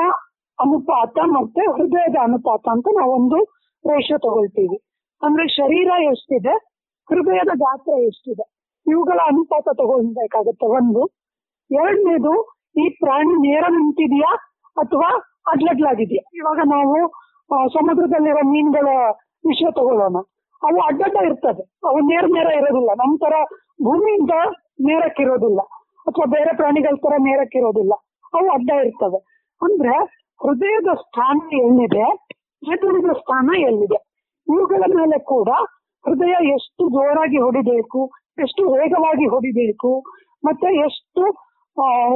ಅನುಪಾತ ಮತ್ತೆ ಹೃದಯದ ಅನುಪಾತ ಅಂತ ನಾವೊಂದು ರೇಷ ತಗೊಳ್ತೀವಿ. ಅಂದ್ರೆ ಶರೀರ ಎಷ್ಟಿದೆ, ಹೃದಯದ ಗಾತ್ರ ಎಷ್ಟಿದೆ, ಇವುಗಳ ಅನುಪಾತ ತಗೊಳ್ಬೇಕಾಗತ್ತೆ. ಒಂದು. ಎರಡನೇದು, ಈ ಪ್ರಾಣಿ ನೇರ ನಿಂತಿದೆಯಾ ಅಥವಾ ಅಡ್ಲಡ್ಲಾಗಿದೆಯಾ ಇವಾಗ ನಾವು ಸಮುದ್ರದಲ್ಲಿರೋ ಮೀನುಗಳ ವಿಷಯ ತಗೊಳ್ಳೋಣ. ಅವು ಅಡ್ಡಡ್ಡ ಇರ್ತದೆ. ಅವು ನೇರ ನೇರ ಇರೋದಿಲ್ಲ. ನಮ್ ತರ ಭೂಮಿಯಿಂದ ನೇರಕ್ಕಿರೋದಿಲ್ಲ. ಅಥವಾ ಬೇರೆ ಪ್ರಾಣಿಗಳ ತರ ನೇರಕ್ಕಿರೋದಿಲ್ಲ. ಅವು ಅಡ್ಡ ಇರ್ತವೆ. ಅಂದ್ರೆ ಹೃದಯದ ಸ್ಥಾನ ಎಲ್ಲಿದೆ? ಮೆದುಳಿನ ಸ್ಥಾನ ಎಲ್ಲಿದೆ? ಇವುಗಳ ಮೇಲೆ ಕೂಡ ಹೃದಯ ಎಷ್ಟು ಜೋರಾಗಿ ಹೊಡಿಬೇಕು, ಎಷ್ಟು ವೇಗವಾಗಿ ಹೊಡಿಬೇಕು, ಮತ್ತೆ ಎಷ್ಟು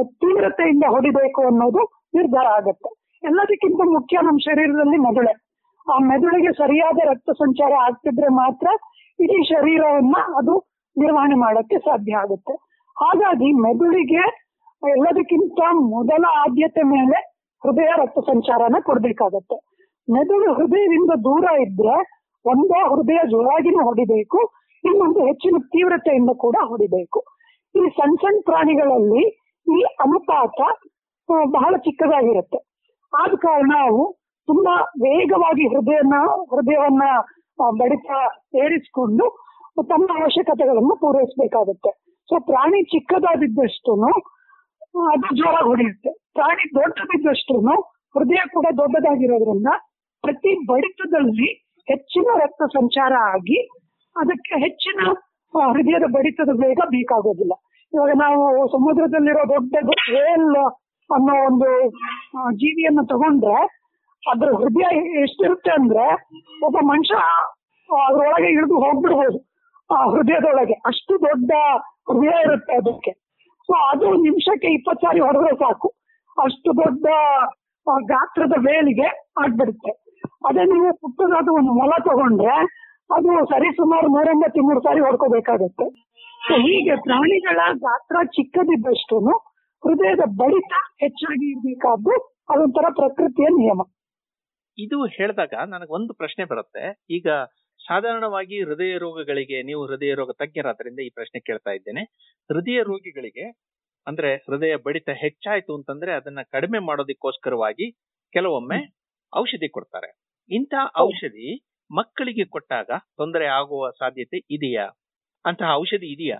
ತೀವ್ರತೆಯಿಂದ ಹೊಡಿಬೇಕು ಅನ್ನೋದು ನಿರ್ಧಾರ ಆಗುತ್ತೆ. ಎಲ್ಲದಕ್ಕಿಂತ ಮುಖ್ಯ ನಮ್ಮ ಶರೀರದಲ್ಲಿ ಮೆದುಳೆ. ಆ ಮೆದುಳಿಗೆ ಸರಿಯಾದ ರಕ್ತ ಸಂಚಾರ ಆಗ್ತಿದ್ರೆ ಮಾತ್ರ ಇಡೀ ಶರೀರವನ್ನ ಅದು ನಿರ್ವಹಣೆ ಮಾಡಕ್ಕೆ ಸಾಧ್ಯ ಆಗುತ್ತೆ. ಹಾಗಾಗಿ ಮೆದುಳಿಗೆ ಎಲ್ಲದಕ್ಕಿಂತ ಮೊದಲ ಆದ್ಯತೆ ಮೇಲೆ ಹೃದಯ ರಕ್ತ ಸಂಚಾರನ ಕೊಡ್ಬೇಕಾಗತ್ತೆ. ಮೆದುಳು ಹೃದಯದಿಂದ ದೂರ ಇದ್ರೆ ಒಂದೇ ಹೃದಯ ಜೋರಾಗಿನೂ ಹೊಡಿಬೇಕು, ಇನ್ನೊಂದು ಹೆಚ್ಚಿನ ತೀವ್ರತೆಯಿಂದ ಕೂಡ ಹೊಡಿಬೇಕು. ಈ ಸಣ್ಣ ಸಣ್ಣ ಪ್ರಾಣಿಗಳಲ್ಲಿ ಈ ಅನುಪಾತ ಬಹಳ ಚಿಕ್ಕದಾಗಿರುತ್ತೆ. ಆದ ಕಾರಣ ಅವು ತುಂಬಾ ವೇಗವಾಗಿ ಹೃದಯನ, ಹೃದಯವನ್ನ ಬಡಿತ ಏರಿಸಿಕೊಂಡು ತಮ್ಮ ಅವಶ್ಯಕತೆಗಳನ್ನು ಪೂರೈಸಬೇಕಾಗುತ್ತೆ. ಸೊ ಪ್ರಾಣಿ ಚಿಕ್ಕದಾದಿದ್ದಷ್ಟು ಅದು ಜೋರಾಗಿ ಹೊಡೆಯುತ್ತೆ. ಪ್ರಾಣಿ ದೊಡ್ಡದಿದ್ದಷ್ಟು ಹೃದಯ ಕೂಡ ದೊಡ್ಡದಾಗಿರೋದ್ರಿಂದ ಪ್ರತಿ ಬಡಿತದಲ್ಲಿ ಹೆಚ್ಚಿನ ರಕ್ತ ಸಂಚಾರ ಆಗಿ ಅದಕ್ಕೆ ಹೆಚ್ಚಿನ ಹೃದಯದ ಬಡಿತದ ವೇಗ ಬೇಕಾಗೋದಿಲ್ಲ ಇವಾಗ ನಾವು ಸಮುದ್ರದಲ್ಲಿರೋ ದೊಡ್ಡ ವೇಲ್ ಅನ್ನೋ ಒಂದು ಜೀವಿಯನ್ನು ತಗೊಂಡ್ರೆ ಅದ್ರ ಹೃದಯ ಎಷ್ಟಿರುತ್ತೆ ಅಂದ್ರೆ ಒಬ್ಬ ಮನುಷ್ಯ ಅದ್ರೊಳಗೆ ಇಳಿದು ಹೋಗ್ಬಿಡ್ಬೋದು. ಆ ಹೃದಯದೊಳಗೆ ಅಷ್ಟು ದೊಡ್ಡ ಹೃದಯ ಇರುತ್ತೆ ಅದಕ್ಕೆ. ಸೊ ಅದು ನಿಮಿಷಕ್ಕೆ ಇಪ್ಪತ್ತು ಸಾರಿ ಹೊಡೆದ್ರೆ ಸಾಕು. ಅಷ್ಟು ದೊಡ್ಡ ಗಾತ್ರದ ವೇಲಿಗೆ ಆಗ್ಬಿಡುತ್ತೆ. ಅದೇ ನೀವು ಪುಟ್ಟದಾದ ಒಂದು ಮೊಲ ತಗೊಂಡ್ರೆ ಅದು ಸರಿ ಸುಮಾರು ನೂರಿಂದ ಮೂರು ಸಾರಿ ಹೊಡ್ಕೋಬೇಕಾಗತ್ತೆ. ಸೊ ಹೀಗೆ ಪ್ರಾಣಿಗಳ ಗಾತ್ರ ಚಿಕ್ಕದಿದ್ದಷ್ಟು ಹೃದಯದ ಬಡಿತ ಹೆಚ್ಚಾಗಿ ಇರಬೇಕಾದ್ದು ಅದೊಂಥರ ಪ್ರಕೃತಿಯ ನಿಯಮ. ಇದು ಹೇಳಿದಾಗ ನನಗೆ ಒಂದು ಪ್ರಶ್ನೆ ಬರುತ್ತೆ. ಈಗ ಸಾಧಾರಣವಾಗಿ ಹೃದಯ ರೋಗಗಳಿಗೆ ನೀವು ಹೃದಯ ರೋಗ ತಜ್ಞರಾದ್ರಿಂದ ಈ ಪ್ರಶ್ನೆ ಕೇಳ್ತಾ ಇದ್ದೇನೆ. ಹೃದಯ ರೋಗಿಗಳಿಗೆ ಅಂದ್ರೆ ಹೃದಯ ಬಡಿತ ಹೆಚ್ಚಾಯ್ತು ಅಂತಂದ್ರೆ ಅದನ್ನ ಕಡಿಮೆ ಮಾಡೋದಕ್ಕೋಸ್ಕರವಾಗಿ ಕೆಲವೊಮ್ಮೆ ಔಷಧಿ ಕೊಡ್ತಾರೆ. ಇಂತಹ ಔಷಧಿ ಮಕ್ಕಳಿಗೆ ಕೊಟ್ಟಾಗ ತೊಂದರೆ ಆಗುವ ಸಾಧ್ಯತೆ ಇದೆಯಾ? ಅಂತಹ ಔಷಧಿ ಇದೆಯಾ?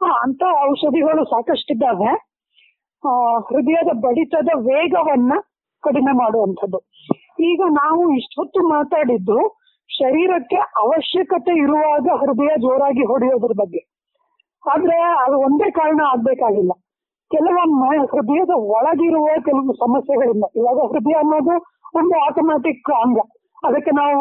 ಅಂತ ಔಷಧಿಗಳು ಸಾಕಷ್ಟಿದ್ದಾವೆ. ಹೃದಯದ ಬಡಿತದ ವೇಗವನ್ನ ಕಡಿಮೆ ಮಾಡುವಂಥದ್ದು. ಈಗ ನಾವು ಇಷ್ಟೊತ್ತು ಮಾತಾಡಿದ್ದು ಶರೀರಕ್ಕೆ ಅವಶ್ಯಕತೆ ಇರುವಾಗ ಹೃದಯ ಜೋರಾಗಿ ಹೊಡೆಯೋದ್ರ ಬಗ್ಗೆ. ಆದ್ರೆ ಅದು ಒಂದೇ ಕಾರಣ ಆಗ್ಬೇಕಾಗಿಲ್ಲ. ಕೆಲವೊಮ್ಮೆ ಹೃದಯದ ಒಳಗಿರುವ ಕೆಲವು ಸಮಸ್ಯೆಗಳಿಂದ, ಇವಾಗ ಹೃದಯ ಅನ್ನೋದು ಒಂದು ಆಟೋಮ್ಯಾಟಿಕ್ ಅಂಗ. ಅದಕ್ಕೆ ನಾವು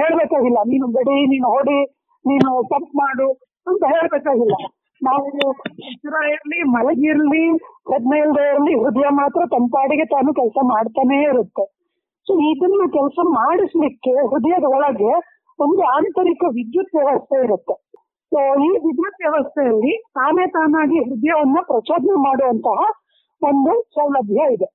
ಹೇಳ್ಬೇಕಾಗಿಲ್ಲ, ನೀನು ಬಡಿ ನೀನು ಹೊಡಿ, ನೀನು ಪಂಪ್ ಮಾಡು ಅಂತ ಹೇಳ್ಬೇಕಾಗಿಲ್ಲ. ನಾವು ಉಸಿರ ಇರ್ಲಿ ಮಲಗಿರ್ಲಿ ಪ್ರಜ್ಞೆ ಇಲ್ಲದೆ ಇರ್ಲಿ, ಹೃದಯ ಮಾತ್ರ ತಂಪಾಡಿಗೆ ತಾನು ಕೆಲಸ ಮಾಡ್ತಾನೆ ಇರುತ್ತೆ. ಸೊ ಇದನ್ನ ಕೆಲಸ ಮಾಡಿಸ್ಲಿಕ್ಕೆ ಹೃದಯದ ಒಳಗೆ ಒಂದು ಆಂತರಿಕ ವಿದ್ಯುತ್ ವ್ಯವಸ್ಥೆ ಇರುತ್ತೆ. ಸೊ ಈ ವಿದ್ಯುತ್ ವ್ಯವಸ್ಥೆಯಲ್ಲಿ ತಾನೇ ತಾನಾಗಿ ಹೃದಯವನ್ನ ಪ್ರಚೋದನೆ ಮಾಡುವಂತಹ ಒಂದು ಸೌಲಭ್ಯ ಇದೆ.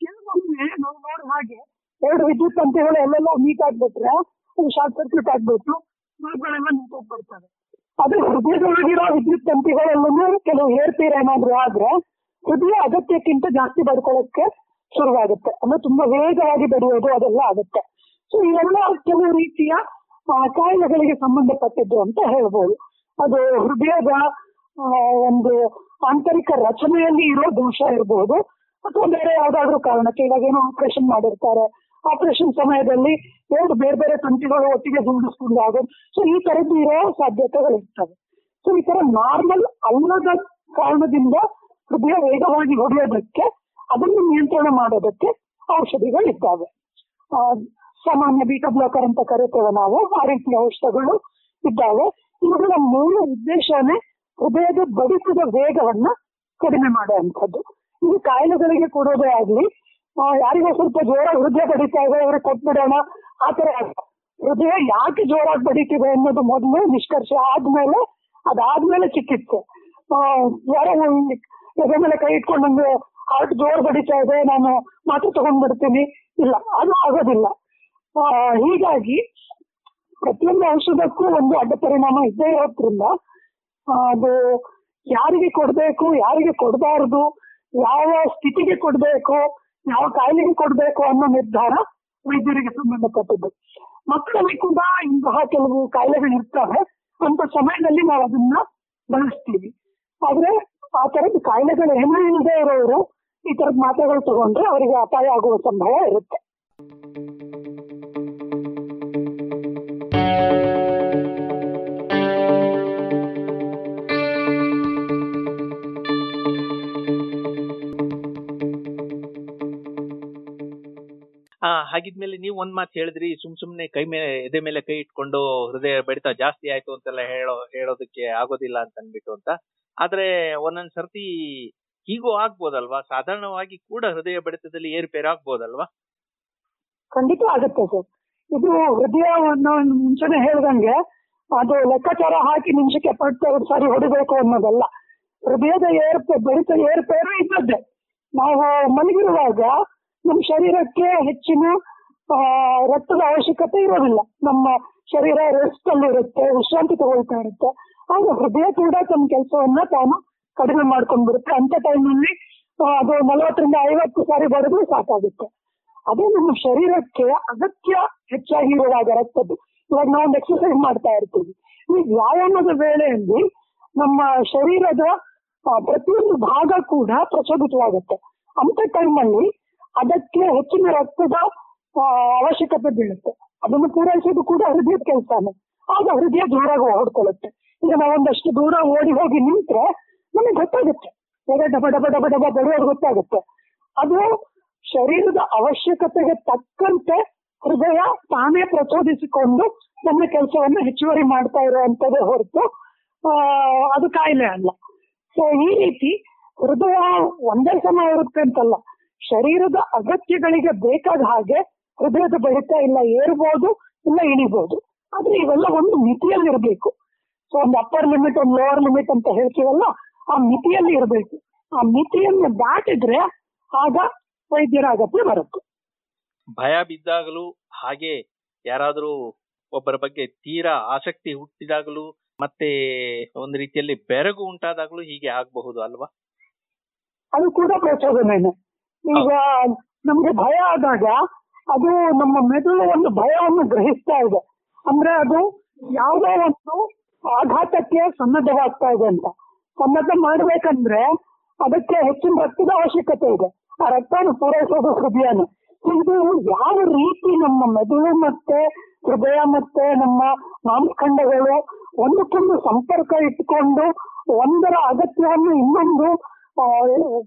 ಕೆಲವೊಮ್ಮೆ ನಾವು ನೋಡುವ ಹಾಗೆ ಎರಡು ವಿದ್ಯುತ್ ತಂತಿಗಳು ಎಲ್ಲೆಲ್ಲೋ ಮೀಟ್ ಆಗ್ಬಿಟ್ರೆ ಶಾರ್ಟ್ ಸರ್ಕ್ಯೂಟ್ ಆಗ್ಬಿಟ್ಟು ಬಲ್ಬ್ಗಳೆಲ್ಲ ನಿಂತೋಗ್ಬಿಡ್ತವೆ ಅದು ಹೃದಯದೊಳಗಿರೋ ವಿದ್ಯುತ್ ತಂತಿಗಳಲ್ಲೂ ಕೆಲವು ಏರ್ಪೇರ್ ಏನಾದ್ರು ಆದ್ರೆ, ಹೃದಯ ಅಗತ್ಯಕ್ಕಿಂತ ಜಾಸ್ತಿ ಬಡ್ಕೊಳ್ಳೋಕೆ ಶುರುವಾಗುತ್ತೆ. ಅಂದ್ರೆ ತುಂಬಾ ವೇಗವಾಗಿ ಬೆಳೆಯೋದು ಅದೆಲ್ಲ ಆಗುತ್ತೆ. ಸೊ ಇವೆಲ್ಲ ಕೆಲವು ರೀತಿಯ ಕಾಯಿಲೆಗಳಿಗೆ ಸಂಬಂಧಪಟ್ಟಿದ್ದು ಅಂತ ಹೇಳ್ಬೋದು. ಅದು ಹೃದಯದ ಒಂದು ಆಂತರಿಕ ರಚನೆಯಲ್ಲಿ ಇರೋ ದೋಷ ಇರಬಹುದು ಅಥವಾ ಬೇರೆ ಯಾವ್ದಾದ್ರು ಕಾರಣಕ್ಕೆ ಇವಾಗ ಏನೋ ಆಪರೇಷನ್ ಮಾಡಿರ್ತಾರೆ. ಆಪರೇಷನ್ ಸಮಯದಲ್ಲಿ ಎರಡು ಬೇರೆ ಬೇರೆ ತಂತಿಗಳು ಒಟ್ಟಿಗೆ ಜೋಡಿಸ್ಕೊಂಡು ಆಗೋದು. ಸೊ ಈ ತರದ್ದು ಇರೋ ಸಾಧ್ಯತೆಗಳು ಇರ್ತವೆ. ಸೊ ಈ ತರ ನಾರ್ಮಲ್ ಅಲ್ಲದ ಕಾರಣದಿಂದ ಹೃದಯ ವೇಗವಾಗಿ ಹೊಡೆಯೋದಕ್ಕೆ ಅದನ್ನು ನಿಯಂತ್ರಣ ಮಾಡೋದಕ್ಕೆ ಔಷಧಿಗಳಿದ್ದಾವೆ ಆ, ಸಾಮಾನ್ಯ ಬೀಟಾ ಬ್ಲಾಕರ್ ಅಂತ ಕರಿತೇವೆ ನಾವು. ಆ ರೀತಿಯ ಔಷಧಗಳು ಇದ್ದಾವೆ. ಇವುಗಳ ಮೂಲ ಉದ್ದೇಶನೇ ಹೃದಯದ ಬಡಿತದ ವೇಗವನ್ನ ಕಡಿಮೆ ಮಾಡುವಂಥದ್ದು. ಇದು ಕಾಯಿಲೆಗಳಿಗೆ ಕೊಡೋದೇ ಆಗ್ಲಿ ಯಾರಿಗೋ ಸ್ವಲ್ಪ ಜೋರಾಗಿ ಹೃದಯ ಬಡಿತಾ ಇದೆ ಇವ್ರಿಗೆ ಕೊಟ್ಬಿಡೋಣ ಆತರ ತರ ಹೃದಯ ಯಾಕೆ ಜೋರಾಗಿ ಬಡಿತಿದೆ ಅನ್ನೋದು ಮೊದಲು ನಿಷ್ಕರ್ಷ ಆದ್ಮೇಲೆ, ಅದಾದ್ಮೇಲೆ ಚಿಕಿತ್ಸೆ. ಯಾರೋ ಎದೆ ಮೇಲೆ ಕೈ ಇಟ್ಕೊಂಡು ಒಂದು ಹಾರ್ಟ್ ಜೋರ್ ಬಡಿತಾ ಇದೆ, ನಾನು ಮಾತ್ರ ತಗೊಂಡ್ಬಿಡ್ತೀನಿ. ಇಲ್ಲ, ಅದು ಆಗೋದಿಲ್ಲ. ಹೀಗಾಗಿ ಪ್ರತಿಯೊಂದು ಔಷಧಕ್ಕೂ ಒಂದು ಅಡ್ಡ ಪರಿಣಾಮ ಇದ್ದೇ ಇರೋದ್ರಿಂದ ಅದು ಯಾರಿಗೆ ಕೊಡ್ಬೇಕು, ಯಾರಿಗೆ ಕೊಡಬಾರ್ದು, ಯಾವ ಸ್ಥಿತಿಗೆ ಕೊಡ್ಬೇಕು ಯಾವ ಕಾಯಿಲೆಗೆ ಕೊಡಬೇಕು ಅನ್ನೋ ನಿರ್ಧಾರ ವೈದ್ಯರಿಗೆ ಸಂಬಂಧಪಟ್ಟದ್ದು. ಮಕ್ಕಳಲ್ಲಿ ಕೂಡ ಇಂತಹ ಕೆಲವು ಕಾಯಿಲೆಗಳು ಇರ್ತವೆ ಅಂತ ಸಮಯದಲ್ಲಿ ನಾವು ಅದನ್ನ ಬಳಸ್ತೀವಿ. ಆದ್ರೆ ಆ ತರದ ಕಾಯಿಲೆಗಳು ಏನೂ ಇಲ್ಲದೆ ಇರೋರು ಈ ತರದ ಮಾತ್ರೆಗಳು ತಗೊಂಡ್ರೆ ಅವರಿಗೆ ಅಪಾಯ ಆಗುವ ಸಂಭವ ಇರುತ್ತೆ. ಹಾಗಿದ್ಮೇಲೆ ನೀವು ಒಂದ್ ಮಾತು ಹೇಳಿದ್ರಿ, ಸುಮ್ ಸುಮ್ನೆ ಕೈ ಮೇಲೆ ಎದೆ ಮೇಲೆ ಕೈ ಇಟ್ಕೊಂಡು ಹೃದಯ ಬಡಿತ ಜಾಸ್ತಿ ಆಯ್ತು ಅಂತೆಲ್ಲ ಹೇಳೋ, ಹೇಳೋದಕ್ಕೆ ಆಗೋದಿಲ್ಲ ಅಂತ ಅನ್ಬಿಟ್ಟು ಅಂತ. ಆದ್ರೆ ಒಂದೊಂದ್ ಸರ್ತಿ ಹೀಗೂ ಆಗ್ಬೋದಲ್ವಾ? ಸಾಧಾರಣವಾಗಿ ಕೂಡ ಹೃದಯ ಬಡಿತದಲ್ಲಿ ಏರುಪೇರು ಆಗ್ಬೋದಲ್ವಾ? ಖಂಡಿತ ಆಗುತ್ತೆ ಸರ್. ಇದು ಹೃದಯವನ್ನು ಮುಂಚೆನೆ ಹೇಳ್ದಂಗೆ ಅದು ಲೆಕ್ಕಾಚಾರ ಹಾಕಿ ನಿಮಿಷಕ್ಕೆ ಎಪ್ಪತ್ತೆರಡು ಸಾರಿ ಹೊಡಿಬೇಕು ಅನ್ನೋದಲ್ಲ. ಹೃದಯದ ಏರ್ಪೇ ಬಡಿತ ಏರ್ಪೇರು ಇದ್ದದ್ದೇ. ನಾವು ಮಲಗಿರುವಾಗ ನಮ್ಮ ಶರೀರಕ್ಕೆ ಹೆಚ್ಚಿನ ರಕ್ತದ ಅವಶ್ಯಕತೆ ಇರೋದಿಲ್ಲ. ನಮ್ಮ ಶರೀರ ರೆಸ್ಟ್ ಅಲ್ಲಿ ಇರುತ್ತೆ, ವಿಶ್ರಾಂತಿ ತಗೊಳ್ತಾ ಇರುತ್ತೆ. ಆಗ ಹೃದಯ ಕೂಡ ತನ್ನ ಕೆಲಸವನ್ನ ತಾನು ಕಡಿಮೆ ಮಾಡ್ಕೊಂಡ್ಬಿಡುತ್ತೆ. ಅಂತ ಟೈಮಲ್ಲಿ ಅದು ನಲವತ್ತರಿಂದ ಐವತ್ತು ಸಾರಿ ಬರೆದ್ರೆ ಸಾಕಾಗುತ್ತೆ. ಅದೇ ನಮ್ಮ ಶರೀರಕ್ಕೆ ಅಗತ್ಯ ಹೆಚ್ಚಾಗಿ ಇರುವಾಗ ರಕ್ತದ್ದು. ಇವಾಗ ನಾವು ಒಂದು ಎಕ್ಸರ್ಸೈಸ್ ಮಾಡ್ತಾ ಇರ್ತೀವಿ. ಈ ವ್ಯಾಯಾಮದ ವೇಳೆಯಲ್ಲಿ ನಮ್ಮ ಶರೀರದ ಪ್ರತಿಯೊಂದು ಭಾಗ ಕೂಡ ಪ್ರಚೋದಿತವಾಗುತ್ತೆ. ಅಂತ ಟೈಮಲ್ಲಿ ಅದಕ್ಕೆ ಹೆಚ್ಚಿನ ರಕ್ತದ ಅವಶ್ಯಕತೆ ಬೀಳುತ್ತೆ. ಅದನ್ನು ಪೂರೈಸೋದು ಕೂಡ ಹೃದಯದ ಕೆಲಸನೇ. ಆಗ ಹೃದಯ ಜೋರಾಗಿ ಹೊಡ್ಕೊಳ್ಳುತ್ತೆ ಈಗ ನಾವೊಂದಷ್ಟು ದೂರ ಓಡಿ ಹೋಗಿ ನಿಂತ್ರೆ ನಮಗೆ ಗೊತ್ತಾಗುತ್ತೆ. ಡಬ ಡಬ ಡಬ ಡಬ ಬರೆಯೋದು ಗೊತ್ತಾಗುತ್ತೆ. ಅದು ಶರೀರದ ಅವಶ್ಯಕತೆಗೆ ತಕ್ಕಂತೆ ಹೃದಯ ತಾನೇ ಪ್ರಚೋದಿಸಿಕೊಂಡು ನಮ್ಮ ಕೆಲಸವನ್ನು ಹೆಚ್ಚುವರಿ ಮಾಡ್ತಾ ಇರುವಂತದೇ ಹೊರತು ಅದು ಕಾಯಿಲೆ ಅಲ್ಲ. ಸೊ ಈ ರೀತಿ ಹೃದಯ ಒಂದೇ ಸಮ ಇರುತ್ತೆ ಅಂತಲ್ಲ. ಶರೀರದ ಅಗತ್ಯಗಳಿಗೆ ಬೇಕಾದ ಹಾಗೆ ಹೃದಯದ ಬಡಿತ ಇಲ್ಲ ಏರ್ಬೋದು ಇಲ್ಲ ಇಳಿಬಹುದು ಆದ್ರೆ ಇವೆಲ್ಲ ಒಂದು ಮಿತಿಯಲ್ಲಿ ಇರಬೇಕು ಸೊ ಒಂದು ಅಪ್ಪರ್ ಲಿಮಿಟ್ ಒಂದು ಲೋವರ್ ಲಿಮಿಟ್ ಅಂತ ಹೇಳ್ತೀವಲ್ಲ ಆ ಮಿತಿಯಲ್ಲಿ ಇರಬೇಕು. ಆ ಮಿತಿಯನ್ನು ದಾಟಿದ್ರೆ ಆಗ ವೈದ್ಯರ ಅಗತ್ಯ ಬರುತ್ತೆ. ಭಯ ಬಿದ್ದಾಗಲೂ ಹಾಗೆ ಯಾರಾದರೂ ಒಬ್ಬರ ಬಗ್ಗೆ ತೀರಾ ಆಸಕ್ತಿ ಹುಟ್ಟಿದಾಗಲೂ ಮತ್ತೆ ಒಂದು ರೀತಿಯಲ್ಲಿ ಬೆರಗು ಉಂಟಾದಾಗಲೂ ಹೀಗೆ ಆಗಬಹುದು ಅಲ್ವಾ? ಅದು ಕೂಡ ಪ್ರಚೋದನೆನೆ. ಈಗ ನಮ್ಗೆ ಭಯ ಆದಾಗ ಅದು ನಮ್ಮ ಮೆದುಳು ಒಂದು ಭಯವನ್ನು ಗ್ರಹಿಸ್ತಾ ಇದೆ. ಅಂದ್ರೆ ಅದು ಯಾವುದೋ ಒಂದು ಆಘಾತಕ್ಕೆ ಸನ್ನದ್ಧವಾಗ್ತಾ ಇದೆ ಅಂತ. ಸನ್ನದ್ಧ ಮಾಡ್ಬೇಕಂದ್ರೆ ಅದಕ್ಕೆ ಹೆಚ್ಚಿನ ರಕ್ತದ ಅವಶ್ಯಕತೆ ಇದೆ. ಆ ರಕ್ತವನ್ನು ಪೂರೈಸೋದು ಹೃದಯನ. ಇದು ಯಾವ ರೀತಿ ನಮ್ಮ ಮೆದುಳು ಮತ್ತೆ ಹೃದಯ ಮತ್ತೆ ನಮ್ಮ ಮಾಂಸಖಂಡಗಳು ಒಂದಕ್ಕೊಂದು ಸಂಪರ್ಕ ಇಟ್ಕೊಂಡು ಒಂದರ ಅಗತ್ಯವನ್ನು ಇನ್ನೊಂದು ಆ,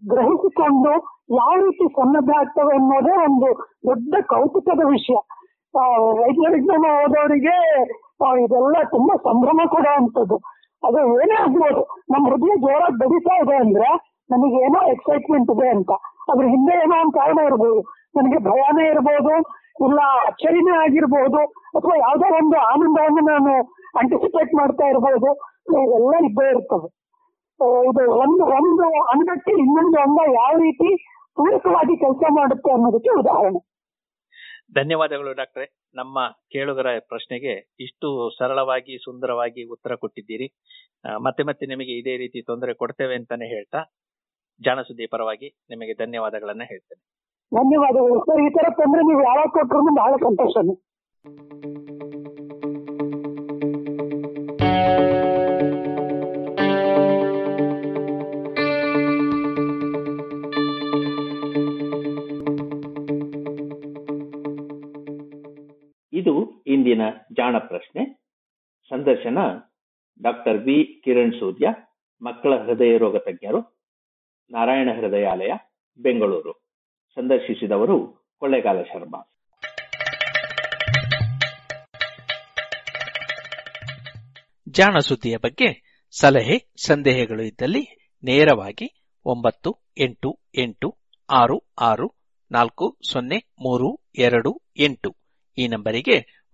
ಗ್ರಹಿಸಿಕೊಂಡು ಯಾವ ರೀತಿ ಸನ್ನದ್ಧ ಆಗ್ತವೆ ಅನ್ನೋದೇ ಒಂದು ದೊಡ್ಡ ಕೌತುಕದ ವಿಷಯ. ವೈದ್ಯ ವಿಜ್ಞಾನ ಓದೋರಿಗೆ ಇದೆಲ್ಲ ತುಂಬಾ ಸಂಭ್ರಮ ಕೂಡ ಅಂತದ್ದು. ಅದು ಏನೇ ಆಗ್ಬೋದು, ನಮ್ಮ ಹೃದಯ ಜೋರಾಗಿ ಬಡಿತಾ ಇದೆ ಅಂದ್ರೆ ನಮಗೆ ಏನೋ ಎಕ್ಸೈಟ್ಮೆಂಟ್ ಇದೆ ಅಂತ. ಅದ್ರ ಹಿಂದೆ ಏನೋ ಒಂದು ಕಾರಣ ಇರ್ಬೋದು. ನನಗೆ ಭಯನೇ ಇರ್ಬೋದು, ಇಲ್ಲ ಅಚ್ಚರಿನೇ ಆಗಿರ್ಬೋದು, ಅಥವಾ ಯಾವ್ದೋ ಒಂದು ಆನಂದವನ್ನು ನಾನು ಅಂಟಿಸಿಪೇಟ್ ಮಾಡ್ತಾ ಇರ್ಬೋದು. ಇವೆಲ್ಲ ಇದ್ದೇ ಇರ್ತದೆ ಇದು ಒಂದು ಒಂದು ಅಂಗಕ್ಕೆ ಇನ್ನೊಂದು ಅಂಗ ಯಾವ ರೀತಿ ಪೂರಕವಾಗಿ ಕೆಲಸ ಮಾಡುತ್ತೆ ಅನ್ನೋದಕ್ಕೆ ಉದಾಹರಣೆ. ಧನ್ಯವಾದಗಳು ಡಾಕ್ಟ್ರೆ. ನಮ್ಮ ಕೇಳುಗರ ಪ್ರಶ್ನೆಗೆ ಇಷ್ಟು ಸರಳವಾಗಿ ಸುಂದರವಾಗಿ ಉತ್ತರ ಕೊಟ್ಟಿದ್ದೀರಿ. ಮತ್ತೆ ಮತ್ತೆ ನಿಮಗೆ ಇದೇ ರೀತಿ ತೊಂದರೆ ಕೊಡ್ತೇವೆ ಅಂತಾನೆ ಹೇಳ್ತಾ ಜಾಣಸುದ್ದಿ ಪರವಾಗಿ ನಿಮಗೆ ಧನ್ಯವಾದಗಳನ್ನ ಹೇಳ್ತೇನೆ. ಧನ್ಯವಾದಗಳು. ಸರ್ ಈ ತರ ತೊಂದರೆ ನೀವು ಯಾವಾಗ ಕೊಟ್ಟರು ಬಹಳ ಸಂತೋಷನೇ. ಇಂದಿನ ಜಾಣ ಪ್ರಶ್ನೆ, ಸಂದರ್ಶನ ಡಾಕ್ಟರ್ ವಿ ಕಿರಣ್ ಸೂರ್ಯ ಮಕ್ಕಳ ಹೃದಯ ರೋಗ ತಜ್ಞರು, ನಾರಾಯಣ ಹೃದಯಾಲಯ, ಬೆಂಗಳೂರು. ಸಂದರ್ಶಿಸಿದವರು ಕೊಳ್ಳೇಗಾಲ ಶರ್ಮಾ. ಜಾಣ ಸುದ್ದಿಯ ಬಗ್ಗೆ ಸಲಹೆ, ಸಂದೇಹಗಳು ಇದ್ದಲ್ಲಿ ನೇರವಾಗಿ ಒಂಬತ್ತು, ಎಂಟು ಎಂಟು, ಆರು ಆರು, ನಾಲ್ಕು, ಸೊನ್ನೆ, ಮೂರು, ಎರಡು, ಎಂಟು ಈ ನಂಬರಿಗೆ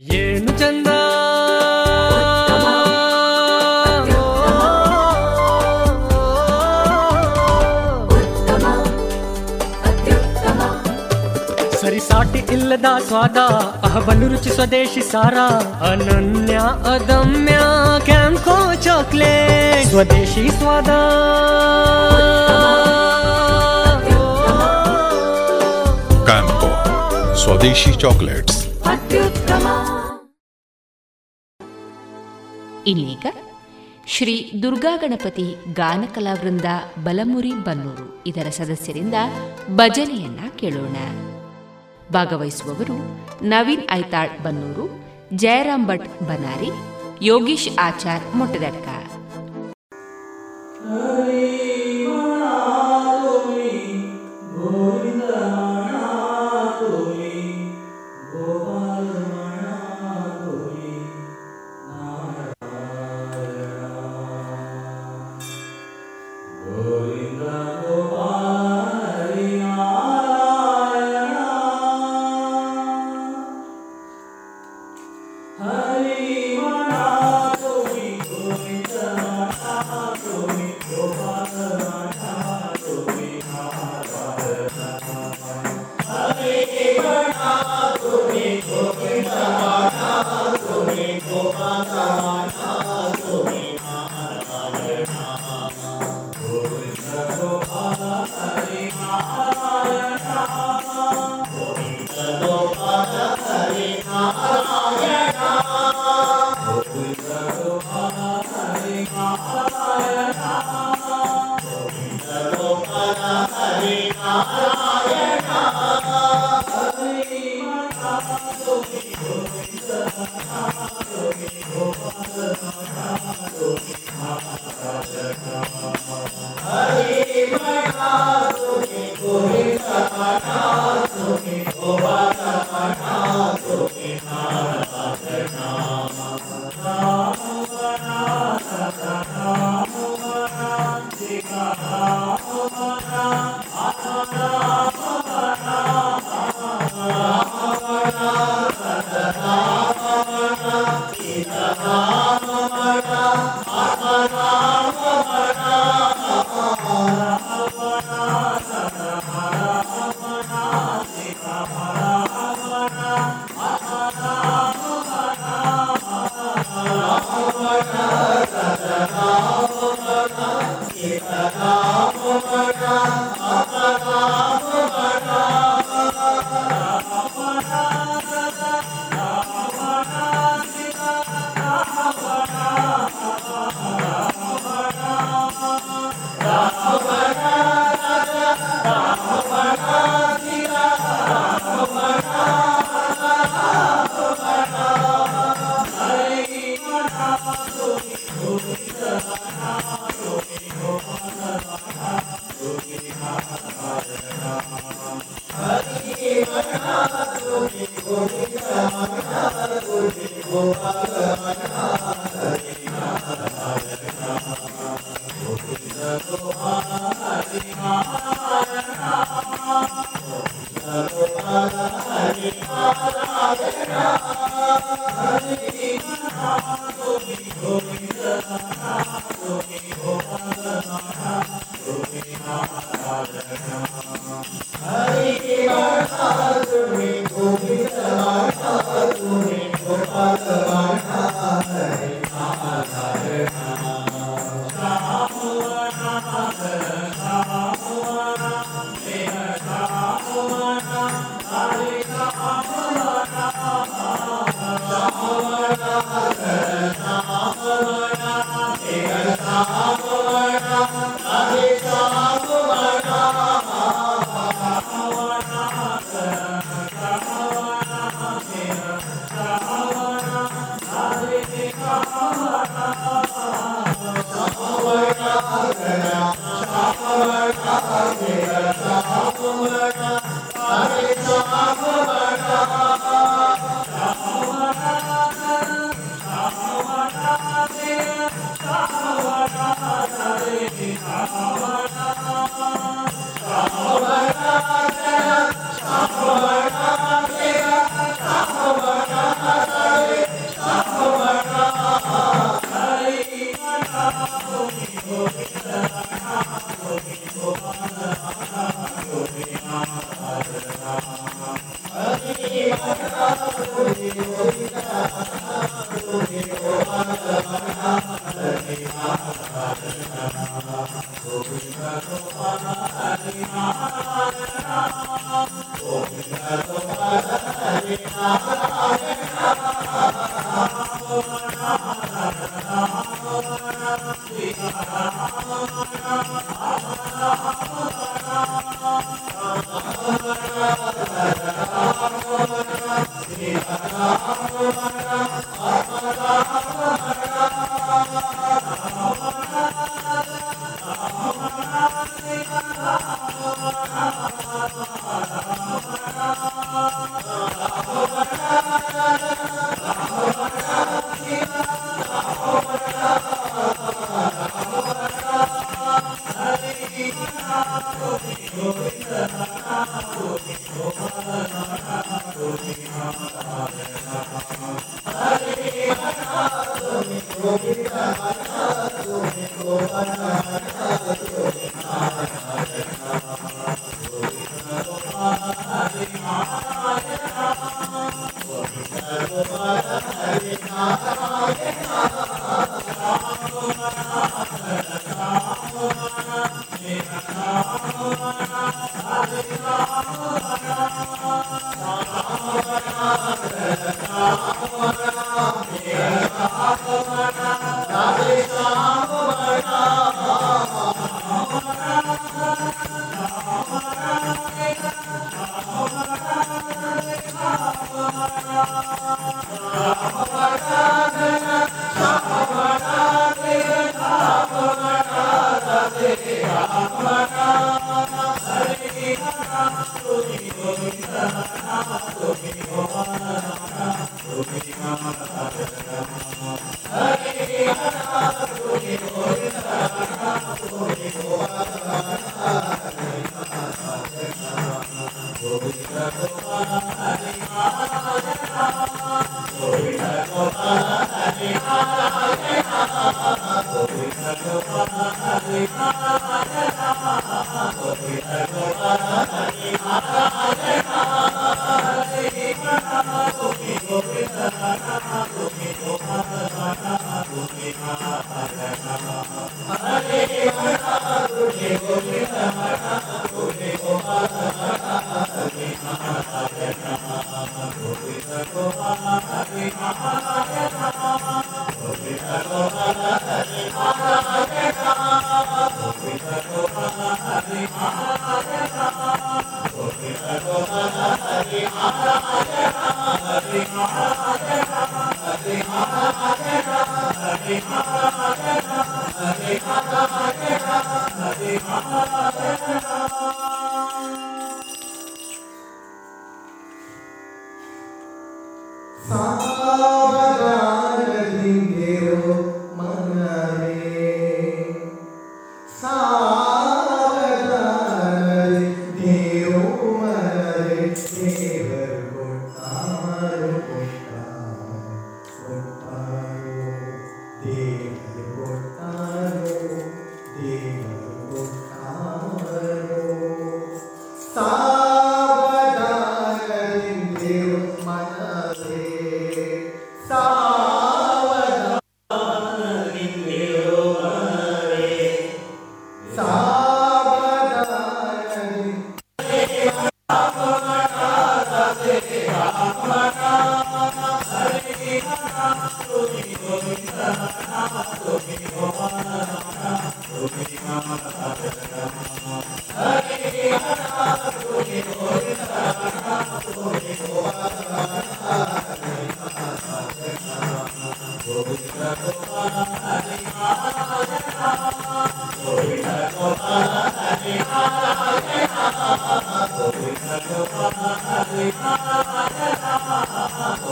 ಏನು ಚಂದ? ಸಾಟಿ ಇಲ್ಲದ ಸ್ವಾದ, ಅಹಬಲು ರುಚಿ ಸ್ವದೇಶಿ ಸಾರ, ಅನನ್ಯ ಅದಮ್ಯ ಕ್ಯಾಂಕೋ ಚಾಕ್ಲೇಟ್. ಸ್ವದೇಶಿ ಸ್ವಾದ. ಕ್ಯಾಂಪೋ ಸ್ವದೇಶಿ ಚಾಕ್ಲೇಟ್ಸ್. ಇನ್ನೀಗ ಶ್ರೀ ದುರ್ಗಾ ಗಣಪತಿ ಗಾನಕಲಾ ವೃಂದ ಬಲಮುರಿ ಬನ್ನೂರು ಇದರ ಸದಸ್ಯರಿಂದ ಭಜನೆಯನ್ನ ಕೇಳೋಣ. ಭಾಗವಹಿಸುವವರು Naveen Aithal Bannur Jayaram Bhat Banari Yogish Achar ಮೊಟ್ಟದಡ್ಕ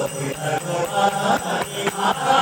Oh, my God!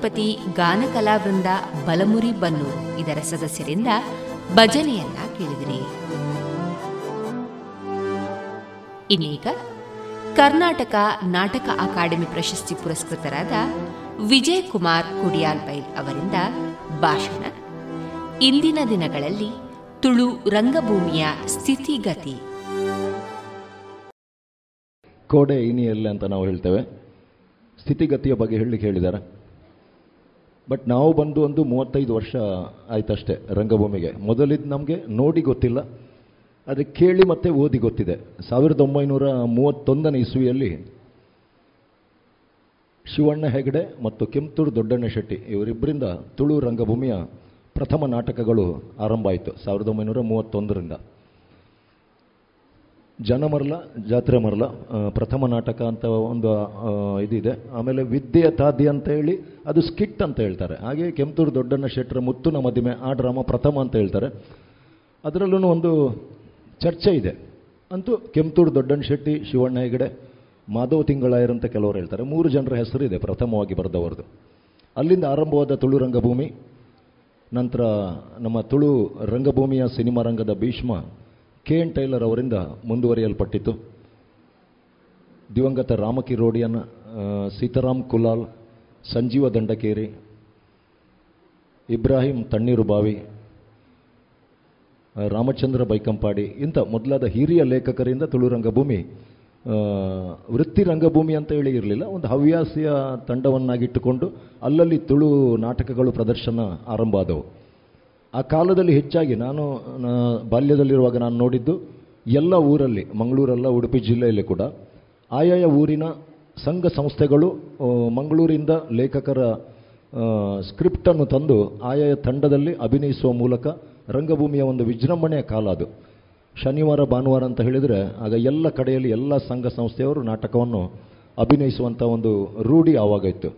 Ganapati ಗಾನ ಕಲಾವೃಂದ ಬಲಮುರಿ ಬನ್ನು ಇದರ ಸದಸ್ಯರಿಂದ ಭಜನೆಯನ್ನ ಕೇಳಿದಿರಿ. ಇನ್ನೀಗ ಕರ್ನಾಟಕ ನಾಟಕ ಅಕಾಡೆಮಿ ಪ್ರಶಸ್ತಿ ಪುರಸ್ಕೃತರಾದ ವಿಜಯ್ ಕುಮಾರ್ ಕುಡಿಯಾಲ್ ಅವರಿಂದ ಭಾಷಣ. ಇಂದಿನ ದಿನಗಳಲ್ಲಿ ತುಳು ರಂಗಭೂಮಿಯ ಸ್ಥಿತಿಗತಿ. ಕೋಡೆ ಇನಿಯಲ್ಲ ಅಂತ ನಾವು ಹೇಳ್ತೇವೆ. ಸ್ಥಿತಿಗತಿಯ ಬಗ್ಗೆ ಹೇಳಲಿಕ್ಕೆ ಹೇಳಿದ್ದಾರೆ ಬಟ್ ನಾವು ಬಂದು ಒಂದು ಮೂವತ್ತೈದು ವರ್ಷ ಆಯ್ತಷ್ಟೇ ರಂಗಭೂಮಿಗೆ. ಮೊದಲಿದ್ದು ನಮಗೆ ನೋಡಿ ಗೊತ್ತಿಲ್ಲ. ಆದರೆ ಕೇಳಿ ಮತ್ತೆ ಓದಿ ಗೊತ್ತಿದೆ. ಸಾವಿರದ ಒಂಬೈನೂರ ಮೂವತ್ತೊಂದನೇ ಇಸ್ವಿಯಲ್ಲಿ ಶಿವಣ್ಣ ಹೆಗಡೆ ಮತ್ತು ಕೆಂಪತೂರು ದೊಡ್ಡಣ್ಣ ಶೆಟ್ಟಿ ಇವರಿಬ್ಬರಿಂದ ತುಳು ರಂಗಭೂಮಿಯ ಪ್ರಥಮ ನಾಟಕಗಳು ಆರಂಭ ಆಯಿತು, ಸಾವಿರದ ಒಂಬೈನೂರ ಮೂವತ್ತೊಂದರಿಂದ. ಜನ ಮರಲ ಜಾತ್ರೆ ಮರಲ ಪ್ರಥಮ ನಾಟಕ ಅಂತ ಒಂದು ಇದಿದೆ. ಆಮೇಲೆ ವಿದ್ಯೆಯ ತಾದಿ ಅಂತ ಹೇಳಿ ಅದು ಸ್ಕಿಟ್ ಅಂತ ಹೇಳ್ತಾರೆ. ಹಾಗೆ ಕೆಂಪೂರು ದೊಡ್ಡಣ್ಣ ಶೆಟ್ಟರ ಮುತ್ತುನ ಮದಿಮೆ, ಆ ಡ್ರಾಮಾ ಪ್ರಥಮ ಅಂತ ಹೇಳ್ತಾರೆ. ಅದರಲ್ಲೂ ಒಂದು ಚರ್ಚೆ ಇದೆ. ಅಂತೂ ಕೆಂಪೂರು ದೊಡ್ಡಣ್ಣ ಶೆಟ್ಟಿ, ಶಿವಣ್ಣ ಹೆಗಡೆ ಮಾಧವ ತಿಂಗಳಾಯರ್ ಅಂತ ಕೆಲವರು ಹೇಳ್ತಾರೆ. ಮೂರು ಜನರ ಹೆಸರು ಇದೆ ಪ್ರಥಮವಾಗಿ ಬರೆದವರದು. ಅಲ್ಲಿಂದ ಆರಂಭವಾದ ತುಳು ರಂಗಭೂಮಿ, ನಂತರ ನಮ್ಮ ತುಳು ರಂಗಭೂಮಿಯ ಸಿನಿಮಾ ರಂಗದ ಭೀಷ್ಮ ಕೆ ಎನ್ ಟೈಲರ್ ಅವರಿಂದ ಮುಂದುವರಿಯಲ್ಪಟ್ಟಿತು. ದಿವಂಗತ ರಾಮಕಿರೋಡಿಯನ್ ಸೀತಾರಾಮ್ ಕುಲಾಲ್, ಸಂಜೀವ ದಂಡಕೇರಿ, ಇಬ್ರಾಹಿಂ ತಣ್ಣೀರು ಬಾವಿ ರಾಮಚಂದ್ರ ಬೈಕಂಪಾಡಿ ಇಂಥ ಮೊದಲಾದ ಹಿರಿಯ ಲೇಖಕರಿಂದ ತುಳು ರಂಗಭೂಮಿ ವೃತ್ತಿ ರಂಗಭೂಮಿ ಅಂತ ಹೇಳಿ ಇರಲಿಲ್ಲ, ಒಂದು ಹವ್ಯಾಸಿಯ ತಂಡವನ್ನಾಗಿಟ್ಟುಕೊಂಡು ಅಲ್ಲಲ್ಲಿ ತುಳು ನಾಟಕಗಳು ಪ್ರದರ್ಶನ ಆರಂಭ ಆದವು. ಆ ಕಾಲದಲ್ಲಿ ಹೆಚ್ಚಾಗಿ ನಾನು ಬಾಲ್ಯದಲ್ಲಿರುವಾಗ ನಾನು ನೋಡಿದ್ದು ಎಲ್ಲ ಊರಲ್ಲಿ, ಮಂಗಳೂರಲ್ಲ, ಉಡುಪಿ ಜಿಲ್ಲೆಯಲ್ಲಿ ಕೂಡ, ಆಯಾಯ ಊರಿನ ಸಂಘ ಸಂಸ್ಥೆಗಳು ಮಂಗಳೂರಿಂದ ಲೇಖಕರ ಸ್ಕ್ರಿಪ್ಟನ್ನು ತಂದು ಆಯಾಯ ತಂಡದಲ್ಲಿ ಅಭಿನಯಿಸುವ ಮೂಲಕ ರಂಗಭೂಮಿಯ ಒಂದು ವಿಜೃಂಭಣೆಯ ಕಾಲ ಅದು. ಶನಿವಾರ, ಭಾನುವಾರ ಅಂತ ಹೇಳಿದರೆ ಆಗ ಎಲ್ಲ ಕಡೆಯಲ್ಲಿ ಎಲ್ಲ ಸಂಘ ಸಂಸ್ಥೆಯವರು ನಾಟಕವನ್ನು ಅಭಿನಯಿಸುವಂಥ ಒಂದು ರೂಢಿ ಆವಾಗ ಇತ್ತು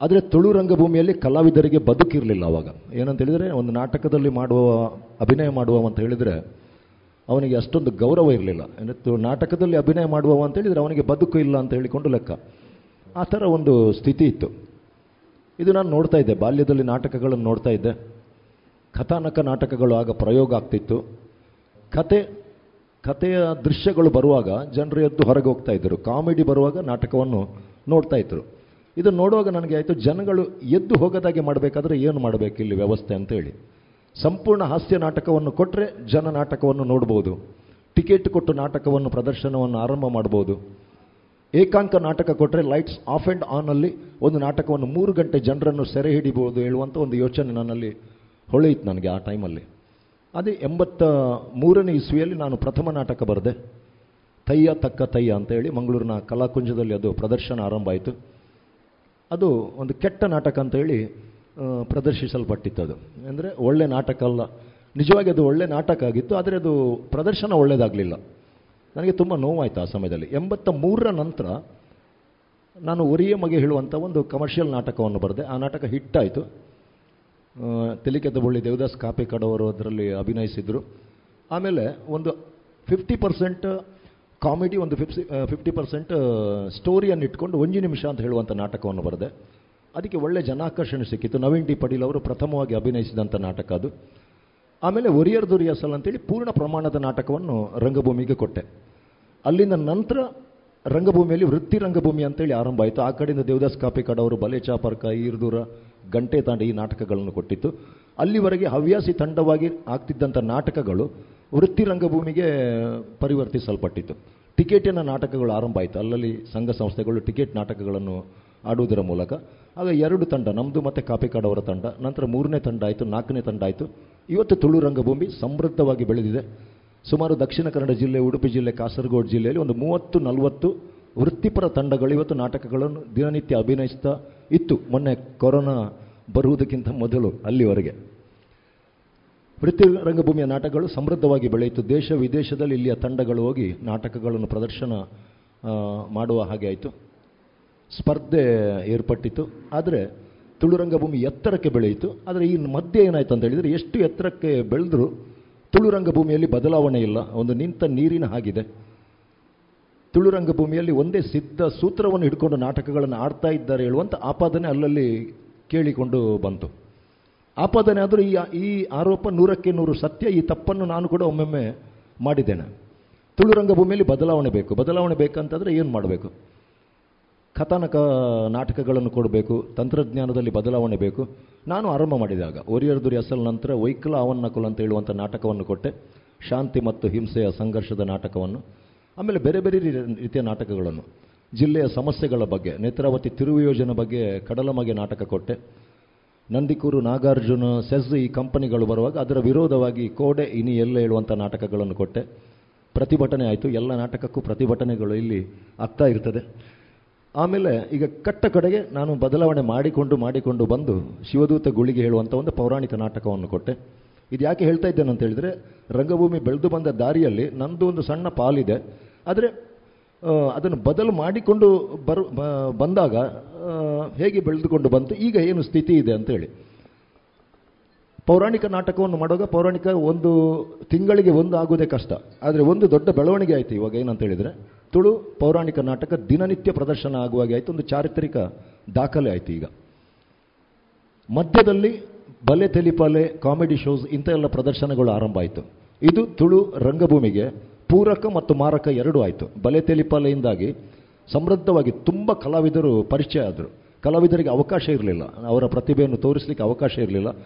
ಆದರೆ ತುಳು ರಂಗಭೂಮಿಯಲ್ಲಿ ಕಲಾವಿದರಿಗೆ ಬದುಕಿರಲಿಲ್ಲ ಅವಾಗ. ಏನಂತ ಹೇಳಿದರೆ ಒಂದು ನಾಟಕದಲ್ಲಿ ಮಾಡುವ, ಅಭಿನಯ ಮಾಡುವ ಅಂತ ಹೇಳಿದರೆ ಅವನಿಗೆ ಅಷ್ಟೊಂದು ಗೌರವ ಇರಲಿಲ್ಲ. ಅಂದರೆ ನಾಟಕದಲ್ಲಿ ಅಭಿನಯ ಮಾಡುವವ ಅಂತ ಹೇಳಿದರೆ ಅವನಿಗೆ ಬದುಕು ಇಲ್ಲ ಅಂತ ಹೇಳಿಕೊಂಡು ಲೆಕ್ಕ. ಆ ಥರ ಒಂದು ಸ್ಥಿತಿ ಇತ್ತು. ಇದು ನಾನು ನೋಡ್ತಾ ಇದ್ದೆ, ಬಾಲ್ಯದಲ್ಲಿ ನಾಟಕಗಳನ್ನು ನೋಡ್ತಾ ಇದ್ದೆ. ಕಥಾನಕ ನಾಟಕಗಳು ಆಗ ಪ್ರಯೋಗ ಆಗ್ತಿತ್ತು. ಕತೆ ಕಥೆಯ ದೃಶ್ಯಗಳು ಬರುವಾಗ ಜನರು ಎದ್ದು ಹೊರಗೆ ಹೋಗ್ತಾ ಇದ್ದರು. ಕಾಮಿಡಿ ಬರುವಾಗ ನಾಟಕವನ್ನು ನೋಡ್ತಾ ಇದ್ರು. ಇದನ್ನು ನೋಡುವಾಗ ನನಗೆ ಆಯಿತು, ಜನಗಳು ಎದ್ದು ಹೋಗದಾಗೆ ಮಾಡಬೇಕಾದ್ರೆ ಏನು ಮಾಡಬೇಕು ಇಲ್ಲಿ ವ್ಯವಸ್ಥೆ ಅಂತೇಳಿ. ಸಂಪೂರ್ಣ ಹಾಸ್ಯ ನಾಟಕವನ್ನು ಕೊಟ್ಟರೆ ಜನ ನಾಟಕವನ್ನು ನೋಡ್ಬೋದು. ಟಿಕೆಟ್ ಕೊಟ್ಟು ನಾಟಕವನ್ನು, ಪ್ರದರ್ಶನವನ್ನು ಆರಂಭ ಮಾಡ್ಬೋದು. ಏಕಾಂಕ ನಾಟಕ ಕೊಟ್ಟರೆ ಲೈಟ್ಸ್ ಆಫ್ ಆ್ಯಂಡ್ ಆನಲ್ಲಿ ಒಂದು ನಾಟಕವನ್ನು ಮೂರು ಗಂಟೆ ಜನರನ್ನು ಸೆರೆ ಹಿಡಿಬೋದು ಹೇಳುವಂಥ ಒಂದು ಯೋಚನೆ ನನ್ನಲ್ಲಿ ಹೊಳೆಯಿತು ನನಗೆ ಆ ಟೈಮಲ್ಲಿ. ಅದೇ ಎಂಬತ್ತ ಮೂರನೇ ಇಸ್ವಿಯಲ್ಲಿ ನಾನು ಪ್ರಥಮ ನಾಟಕ ಬರೆದೆ. ತಯ್ಯ ತಕ್ಕ ತಯ್ಯ ಅಂತ ಹೇಳಿ ಮಂಗಳೂರಿನ ಕಲಾಕುಂಜದಲ್ಲಿ ಅದು ಪ್ರದರ್ಶನ ಆರಂಭ ಆಯಿತು. ಅದು ಒಂದು ಕೆಟ್ಟ ನಾಟಕ ಅಂತ ಹೇಳಿ ಪ್ರದರ್ಶಿಸಲ್ಪಟ್ಟಿತ್ತು ಅದು ಅಂದರೆ ಒಳ್ಳೆ ನಾಟಕ ಅಲ್ಲ. ನಿಜವಾಗಿ ಅದು ಒಳ್ಳೆ ನಾಟಕ ಆಗಿತ್ತು, ಆದರೆ ಅದು ಪ್ರದರ್ಶನ ಒಳ್ಳೆಯದಾಗಲಿಲ್ಲ ನನಗೆ ತುಂಬ ನೋವಾಯಿತು ಆ ಸಮಯದಲ್ಲಿ. ಎಂಬತ್ತ ಮೂರರ ನಂತರ ನಾನು ಒರಿಯ ಮಗೆ ಹೇಳುವಂಥ ಒಂದು ಕಮರ್ಷಿಯಲ್ ನಾಟಕವನ್ನು ಬರೆದೆ. ಆ ನಾಟಕ ಹಿಟ್ಟಾಯಿತು. ಬಳ್ಳಿ ದೇವದಾಸ್ ಕಾಫಿ ಕಡವರು ಅದರಲ್ಲಿ ಅಭಿನಯಿಸಿದರು. ಆಮೇಲೆ ಒಂದು ಫಿಫ್ಟಿ ಪರ್ಸೆಂಟ್ ಕಾಮಿಡಿ ಒಂದು ಫಿಫ್ಟಿ ಫಿಫ್ಟಿ ಪರ್ಸೆಂಟ್ ಸ್ಟೋರಿಯನ್ನು ಇಟ್ಕೊಂಡು ಒಂದು ನಿಮಿಷ ಅಂತ ಹೇಳುವಂಥ ನಾಟಕವನ್ನು ಬರೆದೆ. ಅದಕ್ಕೆ ಒಳ್ಳೆ ಜನಾಕರ್ಷಣೆ ಸಿಕ್ಕಿತ್ತು. ನವೀನ್ ಡಿ ಪಟೀಲ್ ಅವರು ಪ್ರಥಮವಾಗಿ ಅಭಿನಯಿಸಿದಂಥ ನಾಟಕ ಅದು. ಆಮೇಲೆ ಒರಿಯರ್ ದುರಿಯಸಲ್ ಅಂತೇಳಿ ಪೂರ್ಣ ಪ್ರಮಾಣದ ನಾಟಕವನ್ನು ರಂಗಭೂಮಿಗೆ ಕೊಟ್ಟೆ. ಅಲ್ಲಿಂದ ನಂತರ ರಂಗಭೂಮಿಯಲ್ಲಿ ವೃತ್ತಿ ರಂಗಭೂಮಿ ಅಂತೇಳಿ ಆರಂಭ ಆಯಿತು. ಆ ಕಡೆಯಿಂದ ದೇವದಾಸ್ ಕಾಪಿಕಾಡ್ ಅವರು, ಬಲೆ ಚಾಪರ್ಕ, ಈರ್ದೂರ, ಗಂಟೆ ತಾಂಡ ಈ ನಾಟಕಗಳನ್ನು ಕೊಟ್ಟಿತ್ತು. ಅಲ್ಲಿವರೆಗೆ ಹವ್ಯಾಸಿ ತಂಡವಾಗಿ ಆಗ್ತಿದ್ದಂಥ ನಾಟಕಗಳು ವೃತ್ತಿ ರಂಗಭೂಮಿಗೆ ಪರಿವರ್ತಿಸಲ್ಪಟ್ಟಿತ್ತು. ಟಿಕೆಟಿನ ನಾಟಕಗಳು ಆರಂಭ ಆಯಿತು. ಅಲ್ಲಲ್ಲಿ ಸಂಘ ಸಂಸ್ಥೆಗಳು ಟಿಕೆಟ್ ನಾಟಕಗಳನ್ನು ಆಡುವುದರ ಮೂಲಕ. ಆಗ ಎರಡು ತಂಡ ನಮ್ಮದು ಮತ್ತು ಕಾಪಿಕಾಡ್ ಅವರ ತಂಡ. ನಂತರ ಮೂರನೇ ತಂಡ ಆಯಿತು, ನಾಲ್ಕನೇ ತಂಡ ಆಯಿತು. ಇವತ್ತು ತುಳು ರಂಗಭೂಮಿ ಸಮೃದ್ಧವಾಗಿ ಬೆಳೆದಿದೆ. ಸುಮಾರು ದಕ್ಷಿಣ ಕನ್ನಡ ಜಿಲ್ಲೆ, ಉಡುಪಿ ಜಿಲ್ಲೆ, ಕಾಸರಗೋಡು ಜಿಲ್ಲೆಯಲ್ಲಿ ಒಂದು ಮೂವತ್ತು, ನಲವತ್ತು ವೃತ್ತಿಪರ ತಂಡಗಳು ಇವತ್ತು ನಾಟಕಗಳನ್ನು ದಿನನಿತ್ಯ ಅಭಿನಯಿಸ್ತಾ ಇತ್ತು. ಮೊನ್ನೆ ಕೊರೋನಾ ಬರುವುದಕ್ಕಿಂತ ಮೊದಲು ಅಲ್ಲಿವರೆಗೆ. ವೃತ್ತಿ ರಂಗಭೂಮಿಯ ನಾಟಕಗಳು ಸಮೃದ್ಧವಾಗಿ ಬೆಳೆಯಿತು. ದೇಶ ವಿದೇಶದಲ್ಲಿ ಇಲ್ಲಿಯ ತಂಡಗಳು ಹೋಗಿ ನಾಟಕಗಳನ್ನು ಪ್ರದರ್ಶನ ಮಾಡುವ ಹಾಗೆ ಆಯಿತು. ಸ್ಪರ್ಧೆ ಏರ್ಪಟ್ಟಿತ್ತು ಆದರೆ ತುಳು ರಂಗಭೂಮಿ ಎತ್ತರಕ್ಕೆ ಬೆಳೆಯಿತು. ಆದರೆ ಈ ಮಧ್ಯೆ ಏನಾಯಿತು ಅಂತ ಹೇಳಿದರೆ ಎಷ್ಟು ಎತ್ತರಕ್ಕೆ ಬೆಳೆದರೂ ತುಳು ರಂಗಭೂಮಿಯಲ್ಲಿ ಬದಲಾವಣೆ ಇಲ್ಲ. ಒಂದು ನಿಂತ ನೀರಿನ ಹಾಗಿದೆ. ತುಳು ರಂಗಭೂಮಿಯಲ್ಲಿ ಒಂದೇ ಸಿದ್ಧ ಸೂತ್ರವನ್ನು ಹಿಡ್ಕೊಂಡು ನಾಟಕಗಳನ್ನು ಆಡ್ತಾ ಇದ್ದಾರೆ ಹೇಳುವಂಥ ಆಪಾದನೆ ಅಲ್ಲಲ್ಲಿ ಕೇಳಿಕೊಂಡು ಬಂತು. ಆಪಾದನೆ ಆದರೂ ಈ ಈ ಆರೋಪ ನೂರಕ್ಕೆ ನೂರು ಸತ್ಯ, ಈ ತಪ್ಪನ್ನು ನಾನು ಕೂಡ ಒಮ್ಮೊಮ್ಮೆ ಮಾಡಿದ್ದೇನೆ. ತುಳು ರಂಗಭೂಮಿಯಲ್ಲಿ ಬದಲಾವಣೆ ಬೇಕು. ಬದಲಾವಣೆ ಬೇಕಂತಂದರೆ ಏನು ಮಾಡಬೇಕು? ಕಥಾನಕ ನಾಟಕಗಳನ್ನು ಕೊಡಬೇಕು, ತಂತ್ರಜ್ಞಾನದಲ್ಲಿ ಬದಲಾವಣೆ ಬೇಕು. ನಾನು ಆರಂಭ ಮಾಡಿದಾಗ ಒರಿಯರ್ದುರಿ ಅಸಲ್ ನಂತರ ವೈಕಲ ಅವನ್ನಕುಲ್ ಅಂತ ಹೇಳುವಂಥ ನಾಟಕವನ್ನು ಕೊಟ್ಟೆ. ಶಾಂತಿ ಮತ್ತು ಹಿಂಸೆಯ ಸಂಘರ್ಷದ ನಾಟಕವನ್ನು. ಆಮೇಲೆ ಬೇರೆ ಬೇರೆ ರೀತಿಯ ನಾಟಕಗಳನ್ನು. ಜಿಲ್ಲೆಯ ಸಮಸ್ಯೆಗಳ ಬಗ್ಗೆ, ನೇತ್ರಾವತಿ ತಿರುವು ಯೋಜನೆ ಬಗ್ಗೆ ಕಡಲಮಗೆ ನಾಟಕ ಕೊಟ್ಟೆ. ನಂದಿಕೂರು ನಾಗಾರ್ಜುನ ಸೆಸ್ ಈ ಕಂಪನಿಗಳು ಬರುವಾಗ ಅದರ ವಿರೋಧವಾಗಿ ಕೋಡೆ ಇನಿ ಎಲ್ಲ ಹೇಳುವಂಥ ನಾಟಕಗಳನ್ನು ಕೊಟ್ಟೆ. ಪ್ರತಿಭಟನೆ ಆಯಿತು. ಎಲ್ಲ ನಾಟಕಕ್ಕೂ ಪ್ರತಿಭಟನೆಗಳು ಇಲ್ಲಿ ಆಗ್ತಾ ಇರ್ತದೆ. ಆಮೇಲೆ ಈಗ ಕಟ್ಟ ಕಡೆಗೆ ನಾನು ಬದಲಾವಣೆ ಮಾಡಿಕೊಂಡು ಮಾಡಿಕೊಂಡು ಬಂದು ಶಿವದೂತ ಗುಳಿಗೆ ಹೇಳುವಂಥ ಒಂದು ಪೌರಾಣಿಕ ನಾಟಕವನ್ನು ಕೊಟ್ಟೆ. ಇದು ಯಾಕೆ ಹೇಳ್ತಾ ಇದ್ದೇನೆ ಅಂತ ಹೇಳಿದರೆ, ರಂಗಭೂಮಿ ಬೆಳೆದು ಬಂದ ದಾರಿಯಲ್ಲಿ ನಂದು ಒಂದು ಸಣ್ಣ ಪಾಲಿದೆ. ಆದರೆ ಅದನ್ನು ಬದಲು ಮಾಡಿಕೊಂಡು ಬರು ಬಂದಾಗ ಹೇಗೆ ಬೆಳೆದುಕೊಂಡು ಬಂತು, ಈಗ ಏನು ಸ್ಥಿತಿ ಇದೆ ಅಂತೇಳಿ. ಪೌರಾಣಿಕ ನಾಟಕವನ್ನು ಮಾಡುವಾಗ ಪೌರಾಣಿಕ ಒಂದು ತಿಂಗಳಿಗೆ ಒಂದು ಆಗೋದೇ ಕಷ್ಟ. ಆದರೆ ಒಂದು ದೊಡ್ಡ ಬೆಳವಣಿಗೆ ಆಯಿತು ಇವಾಗ ಏನಂತ ಹೇಳಿದರೆ ತುಳು ಪೌರಾಣಿಕ ನಾಟಕ ದಿನನಿತ್ಯ ಪ್ರದರ್ಶನ ಆಗುವಾಗೆ ಆಯಿತು, ಒಂದು ಚಾರಿತ್ರಿಕ ದಾಖಲೆ ಆಯಿತು ಈಗ. ಮಧ್ಯದಲ್ಲಿ ಬಲೆ ತೆಲಿಪಾಲೆ, ಕಾಮಿಡಿ ಶೋಸ್ ಇಂಥ ಎಲ್ಲ ಪ್ರದರ್ಶನಗಳು ಆರಂಭ ಆಯಿತು. ಇದು ತುಳು ರಂಗಭೂಮಿಗೆ ಪೂರಕ ಮತ್ತು ಮಾರಕ ಎರಡೂ ಆಯಿತು. ಬಲೆ ತೆಲಿಪಾಲೆಯಿಂದಾಗಿ ಸಮೃದ್ಧವಾಗಿ ತುಂಬ ಕಲಾವಿದರು ಪರಿಚಯ ಆದರು. ಕಲಾವಿದರಿಗೆ ಅವಕಾಶ ಇರಲಿಲ್ಲ. ಅವರ ಪ್ರತಿಭೆಯನ್ನು ತೋರಿಸಲಿಕ್ಕೆ ಅವಕಾಶ ಇರಲಿಲ್ಲ.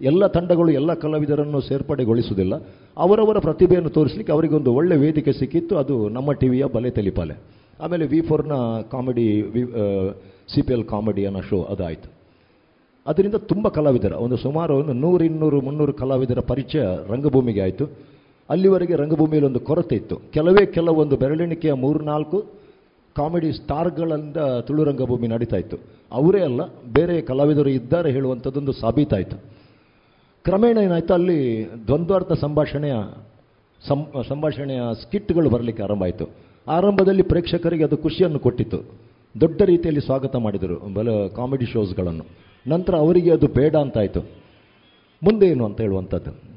ಎಲ್ಲ ತಂಡಗಳು, ಎಲ್ಲ ಕಲಾವಿದರನ್ನು ಸೇರ್ಪಡೆಗೊಳಿಸುವುದಿಲ್ಲ. ಅವರವರ ಪ್ರತಿಭೆಯನ್ನು ತೋರಿಸಲಿಕ್ಕೆ ಅವರಿಗೊಂದು ಒಳ್ಳೆ ವೇದಿಕೆ ಸಿಕ್ಕಿತ್ತು. ಅದು ನಮ್ಮ ಟಿವಿಯ ಬಲೆ ತೆಲಿಪಾಲೆ. ಆಮೇಲೆ V ಫೋರ್ನ comedy, V C P L comedy ಅನ್ನೋ ಶೋ ಅದಾಯಿತು. ಅದರಿಂದ ತುಂಬ ಕಲಾವಿದರ, ಒಂದು ಸುಮಾರು ಒಂದು ನೂರು, ಇನ್ನೂರು, ಮುನ್ನೂರು ಕಲಾವಿದರ ಪರಿಚಯ ರಂಗಭೂಮಿಗೆ ಆಯಿತು. ಅಲ್ಲಿವರೆಗೆ ರಂಗಭೂಮಿಯಲ್ಲಿ ಒಂದು ಕೊರತೆ ಇತ್ತು. ಕೆಲವೇ ಕೆಲವೊಂದು ಬೆರಳೆಣಿಕೆಯ ಮೂರು ನಾಲ್ಕು ಕಾಮಿಡಿ ಸ್ಟಾರ್ಗಳಿಂದ ತುಳು ರಂಗಭೂಮಿ ನಡೀತಾ ಇತ್ತು. ಅವರೇ ಅಲ್ಲ, ಬೇರೆ ಕಲಾವಿದರು ಇದ್ದಾರೆ ಹೇಳುವಂಥದ್ದೊಂದು ಸಾಬೀತಾಯಿತು ಕ್ರಮೇಣ ಏನಾಯಿತು, ಅಲ್ಲಿ ದ್ವಂದ್ವಾರ್ಥ ಸಂಭಾಷಣೆಯ ಸಂಭಾಷಣೆಯ ಸ್ಕಿಟ್ಗಳು ಬರಲಿಕ್ಕೆ ಆರಂಭ ಆಯಿತು. ಆರಂಭದಲ್ಲಿ ಪ್ರೇಕ್ಷಕರಿಗೆ ಅದು ಖುಷಿಯನ್ನು ಕೊಟ್ಟಿತ್ತು. ದೊಡ್ಡ ರೀತಿಯಲ್ಲಿ ಸ್ವಾಗತ ಮಾಡಿದರು, ಬಲ, ಕಾಮಿಡಿ ಶೋಸ್ಗಳನ್ನು. ನಂತರ ಅವರಿಗೆ ಅದು ಬೇಡ ಅಂತಾಯಿತು ಮುಂದೆ ಏನು ಅಂತ ಹೇಳುವಂಥದ್ದು?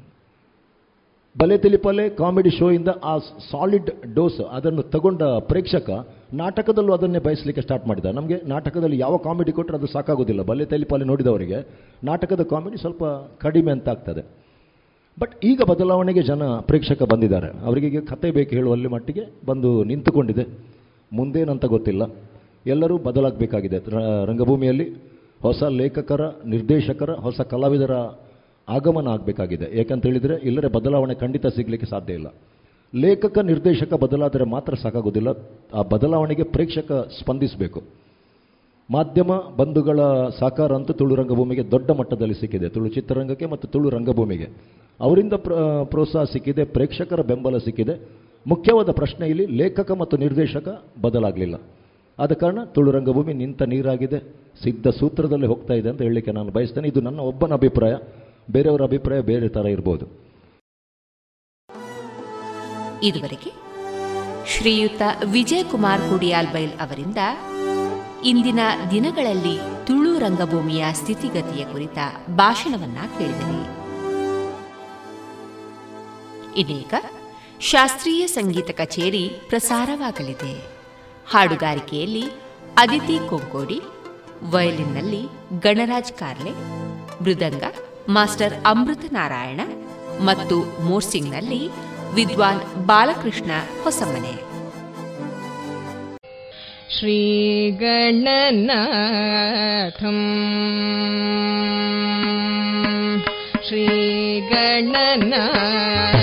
ಬಲೆ ತಿಳಿಪಲೆ ಕಾಮಿಡಿ ಶೋಯಿಂದ ಆ ಸಾಲಿಡ್ ಡೋಸ್ ಅದನ್ನು ತಗೊಂಡ ಪ್ರೇಕ್ಷಕ ನಾಟಕದಲ್ಲೂ ಅದನ್ನೇ ಬಯಸಲಿಕ್ಕೆ ಸ್ಟಾರ್ಟ್ ಮಾಡಿದ. ನಮಗೆ ನಾಟಕದಲ್ಲಿ ಯಾವ ಕಾಮಿಡಿ ಕೊಟ್ಟರೆ ಅದು ಸಾಕಾಗೋದಿಲ್ಲ. ಬಲೆ ತಲಿಪಾಲೆ ನೋಡಿದವರಿಗೆ ನಾಟಕದ ಕಾಮಿಡಿ ಸ್ವಲ್ಪ ಕಡಿಮೆ ಅಂತ ಆಗ್ತದೆ. ಬಟ್ ಈಗ ಬದಲಾವಣೆಗೆ ಜನ ಪ್ರೇಕ್ಷಕ ಬಂದಿದ್ದಾರೆ. ಅವರಿಗೆ ಕತೆ ಬೇಕು ಹೇಳುವಲ್ಲಿ ಮಟ್ಟಿಗೆ ಬಂದು ನಿಂತುಕೊಂಡಿದೆ. ಮುಂದೇನಂತ ಗೊತ್ತಿಲ್ಲ. ಎಲ್ಲರೂ ಬದಲಾಗಬೇಕಾಗಿದೆ. ರಂಗಭೂಮಿಯಲ್ಲಿ ಹೊಸ ಲೇಖಕರ, ನಿರ್ದೇಶಕರ, ಹೊಸ ಕಲಾವಿದರ ಆಗಮನ ಆಗಬೇಕಾಗಿದೆ. ಯಾಕಂತ ಹೇಳಿದರೆ, ಇಲ್ಲರೆ ಬದಲಾವಣೆ ಖಂಡಿತ ಸಿಗಲಿಕ್ಕೆ ಸಾಧ್ಯ ಇಲ್ಲ. ಲೇಖಕ, ನಿರ್ದೇಶಕ ಬದಲಾದರೆ ಮಾತ್ರ ಸಾಕಾಗೋದಿಲ್ಲ. ಆ ಬದಲಾವಣೆಗೆ ಪ್ರೇಕ್ಷಕ ಸ್ಪಂದಿಸಬೇಕು. ಮಾಧ್ಯಮ ಬಂಧುಗಳ ಸಾಕಾರ ಅಂತೂ ತುಳು ರಂಗಭೂಮಿಗೆ ದೊಡ್ಡ ಮಟ್ಟದಲ್ಲಿ ಸಿಕ್ಕಿದೆ. ತುಳು ಚಿತ್ರರಂಗಕ್ಕೆ ಮತ್ತು ತುಳು ರಂಗಭೂಮಿಗೆ. ಅವರಿಂದ ಪ್ರ, ಪ್ರೋತ್ಸಾಹ ಸಿಕ್ಕಿದೆ, ಪ್ರೇಕ್ಷಕರ ಬೆಂಬಲ ಸಿಕ್ಕಿದೆ. ಮುಖ್ಯವಾದ ಪ್ರಶ್ನೆ ಇಲ್ಲಿ, ಲೇಖಕ ಮತ್ತು ನಿರ್ದೇಶಕ ಬದಲಾಗಲಿಲ್ಲ. ಆದ ಕಾರಣ ತುಳು ರಂಗಭೂಮಿ ನಿಂತ ನೀರಾಗಿದೆ. ಸಿದ್ಧ ಸೂತ್ರದಲ್ಲಿ ಹೋಗ್ತಾ ಇದೆ ಅಂತ ಹೇಳಲಿಕ್ಕೆ ನಾನು ಬಯಸ್ತೇನೆ. ಇದು ನನ್ನ ಒಬ್ಬನ ಅಭಿಪ್ರಾಯ. ಬೇರೆಯವರ ಅಭಿಪ್ರಾಯ ಬೇರೆ ಥರ ಇರ್ಬೋದು. ಇದುವರೆಗೆ ಶ್ರೀಯುತ ವಿಜಯಕುಮಾರ್ ಕುಡಿಯಾಲ್ ಬೈಲ್ ಅವರಿಂದ ಇಂದಿನ ದಿನಗಳಲ್ಲಿ ತುಳು ರಂಗಭೂಮಿಯ ಸ್ಥಿತಿಗತಿಯ ಕುರಿತ ಭಾಷಣವನ್ನ ಕೇಳಿದರೆ ಇದೀಗ ಶಾಸ್ತ್ರೀಯ ಸಂಗೀತ ಕಚೇರಿ ಪ್ರಸಾರವಾಗಲಿದೆ. ಹಾಡುಗಾರಿಕೆಯಲ್ಲಿ ಅದಿತಿ ಕೊಂಕೋಡಿ, ವಯಲಿನ್ನಲ್ಲಿ ಗಣರಾಜ್ ಕಾರ್ಲೆ, ಮೃದಂಗ ಮಾಸ್ಟರ್ ಅಮೃತ ನಾರಾಯಣ ಮತ್ತು ಮೋರ್ಸಿಂಗ್ನಲ್ಲಿ ವಿದ್ವಾನ್ ಬಾಲಕೃಷ್ಣ ಹೊಸಮನೆ श्रीगणनाथम् श्रीगणनाथम्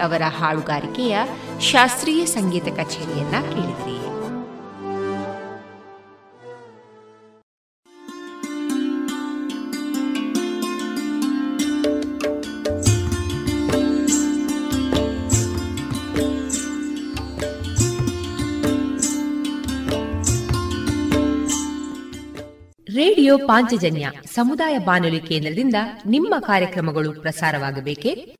ಅವರ ಹಾಡುಗಾರಿಕೆಯ ಶಾಸ್ತ್ರೀಯ ಸಂಗೀತ ಕಚೇರಿಯನ್ನ ಕೇಳಿದ್ರಿ. ರೇಡಿಯೋ ಪಾಂಚಜನ್ಯ ಸಮುದಾಯ ಬಾನುಲಿ ಕೇಂದ್ರದಿಂದ ನಿಮ್ಮ ಕಾರ್ಯಕ್ರಮಗಳು ಪ್ರಸಾರವಾಗಬೇಕೆ?